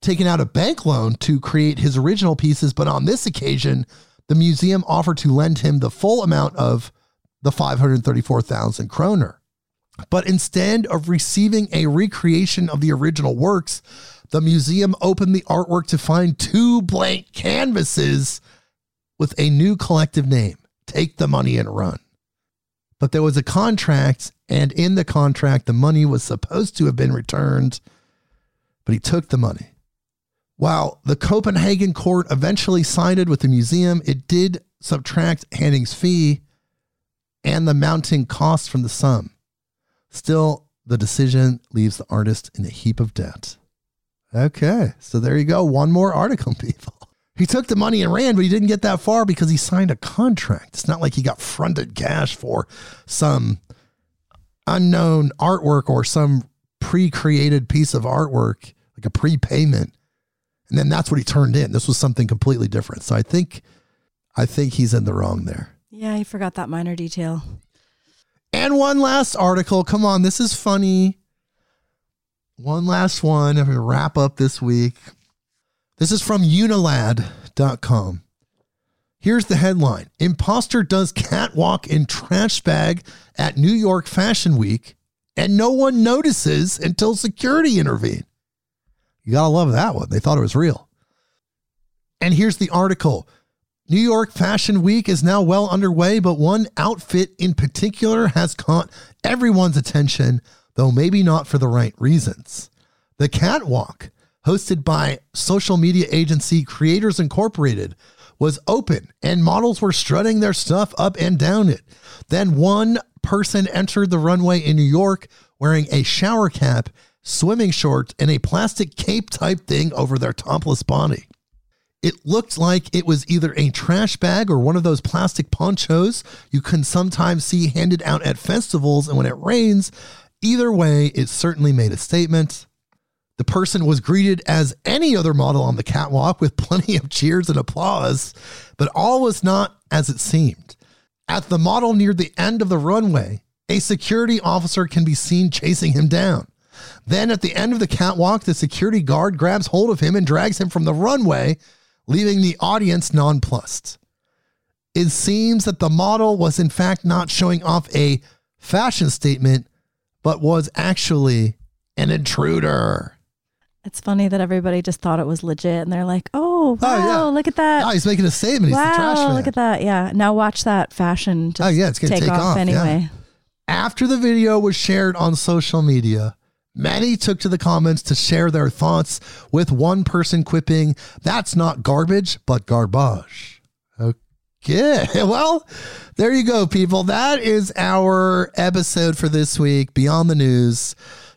taken out a bank loan to create his original pieces, but on this occasion, the museum offered to lend him the full amount of the 534,000 kroner. But instead of receiving a recreation of the original works, the museum opened the artwork to find two blank canvases with a new collective name Take the Money and Run. But there was a contract, and in the contract, the money was supposed to have been returned, but he took the money. While the Copenhagen court eventually sided with the museum, it did subtract Haaning's fee and the mounting costs from the sum. Still, the decision leaves the artist in a heap of debt. Okay, so there you go. One more article, people. He took the money and ran, but he didn't get that far because he signed a contract. It's not like he got fronted cash for some unknown artwork or some pre created piece of artwork, like a prepayment. And then that's what he turned in. This was something completely different. So I think I think he's in the wrong there. Yeah, he forgot that minor detail. And one last article. Come on, this is funny. One last one. I'm going to wrap up this week. This is from unilad.com. Here's the headline Imposter does catwalk in trash bag at New York Fashion Week, and no one notices until security intervene. You got to love that one. They thought it was real. And here's the article New York Fashion Week is now well underway, but one outfit in particular has caught everyone's attention, though maybe not for the right reasons. The catwalk, hosted by social media agency Creators Incorporated, was open and models were strutting their stuff up and down it. Then one person entered the runway in New York wearing a shower cap, swimming shorts, and a plastic cape type thing over their topless body. It looked like it was either a trash bag or one of those plastic ponchos you can sometimes see handed out at festivals and when it rains. Either way, it certainly made a statement. The person was greeted as any other model on the catwalk with plenty of cheers and applause, but all was not as it seemed. At the model near the end of the runway, a security officer can be seen chasing him down. Then at the end of the catwalk, the security guard grabs hold of him and drags him from the runway leaving the audience nonplussed. It seems that the model was in fact not showing off a fashion statement, but was actually an intruder. It's funny that everybody just thought it was legit and they're like, oh, wow, Oh, yeah. look at that. Oh, he's making a statement. He's the trash wow, look at that. Yeah. Now watch that fashion just Oh, yeah, it's gonna take, take off, off, yeah. anyway. After the video was shared on social media, many took to the comments to share their thoughts, with one person quipping, That's not garbage, but garbage. Okay. Well, there you go, people. That is our episode for this week, Beyond the News,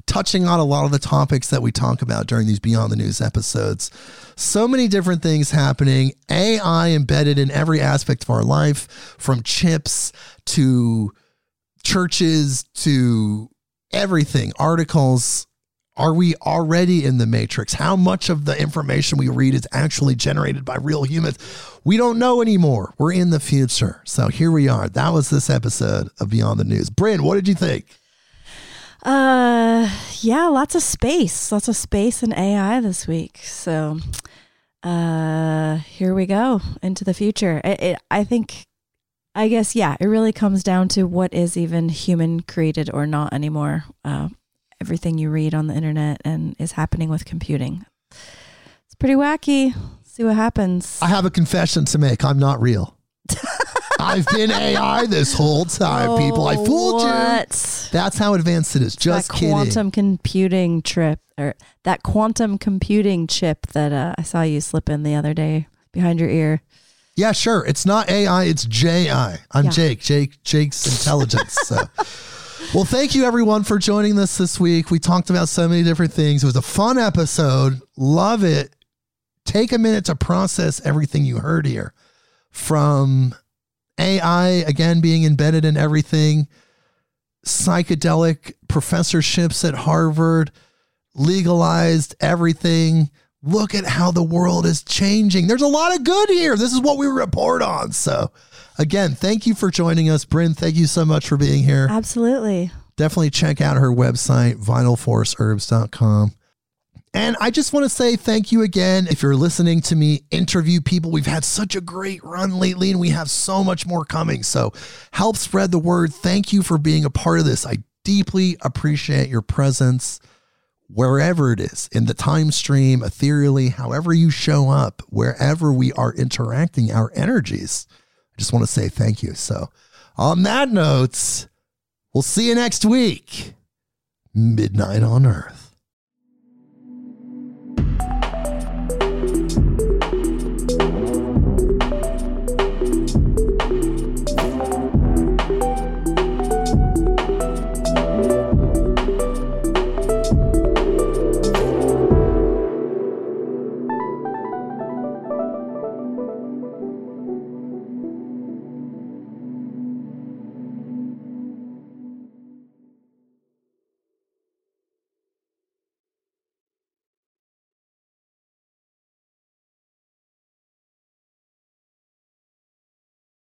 touching on a lot of the topics that we talk about during these Beyond the News episodes. So many different things happening, AI embedded in every aspect of our life, from chips to churches to everything, articles. Are we already in the matrix? How much of the information we read is actually generated by real humans? We don't know anymore. We're in the future. So here we are. That was this episode of Beyond the News. Brynn, what did you think? Uh, yeah, lots of space, lots of space and AI this week. So, uh, here we go into the future. It, it, I think I guess, yeah, it really comes down to what is even human created or not anymore. Uh, everything you read on the internet and is happening with computing. It's pretty wacky. See what happens. I have a confession to make. I'm not real. I've been AI this whole time, people. I fooled you. Oh. That's how advanced it is. Just that kidding. quantum computing trip or that quantum computing chip that uh, I saw you slip in the other day behind your ear. Yeah, sure. It's not AI, it's JI. I'm Yeah. Jake, Jake, Jake's intelligence. so, well, thank you everyone for joining us this week. We talked about so many different things. It was a fun episode. Love it. Take a minute to process everything you heard here from AI, again, being embedded in everything, psychedelic professorships at Harvard, legalized everything. Look at how the world is changing. There's a lot of good here. This is what we report on. So, again, thank you for joining us. Brynn, thank you so much for being here. Absolutely. Definitely check out her website, vitalforceherbs.com. And I just want to say thank you again. If you're listening to me interview people, we've had such a great run lately and we have so much more coming. So help spread the word. Thank you for being a part of this. I deeply appreciate your presence wherever it is in the time stream, ethereally, however you show up, wherever we are interacting our energies. I just want to say thank you. So, on that note, we'll see you next week. Midnight on Earth.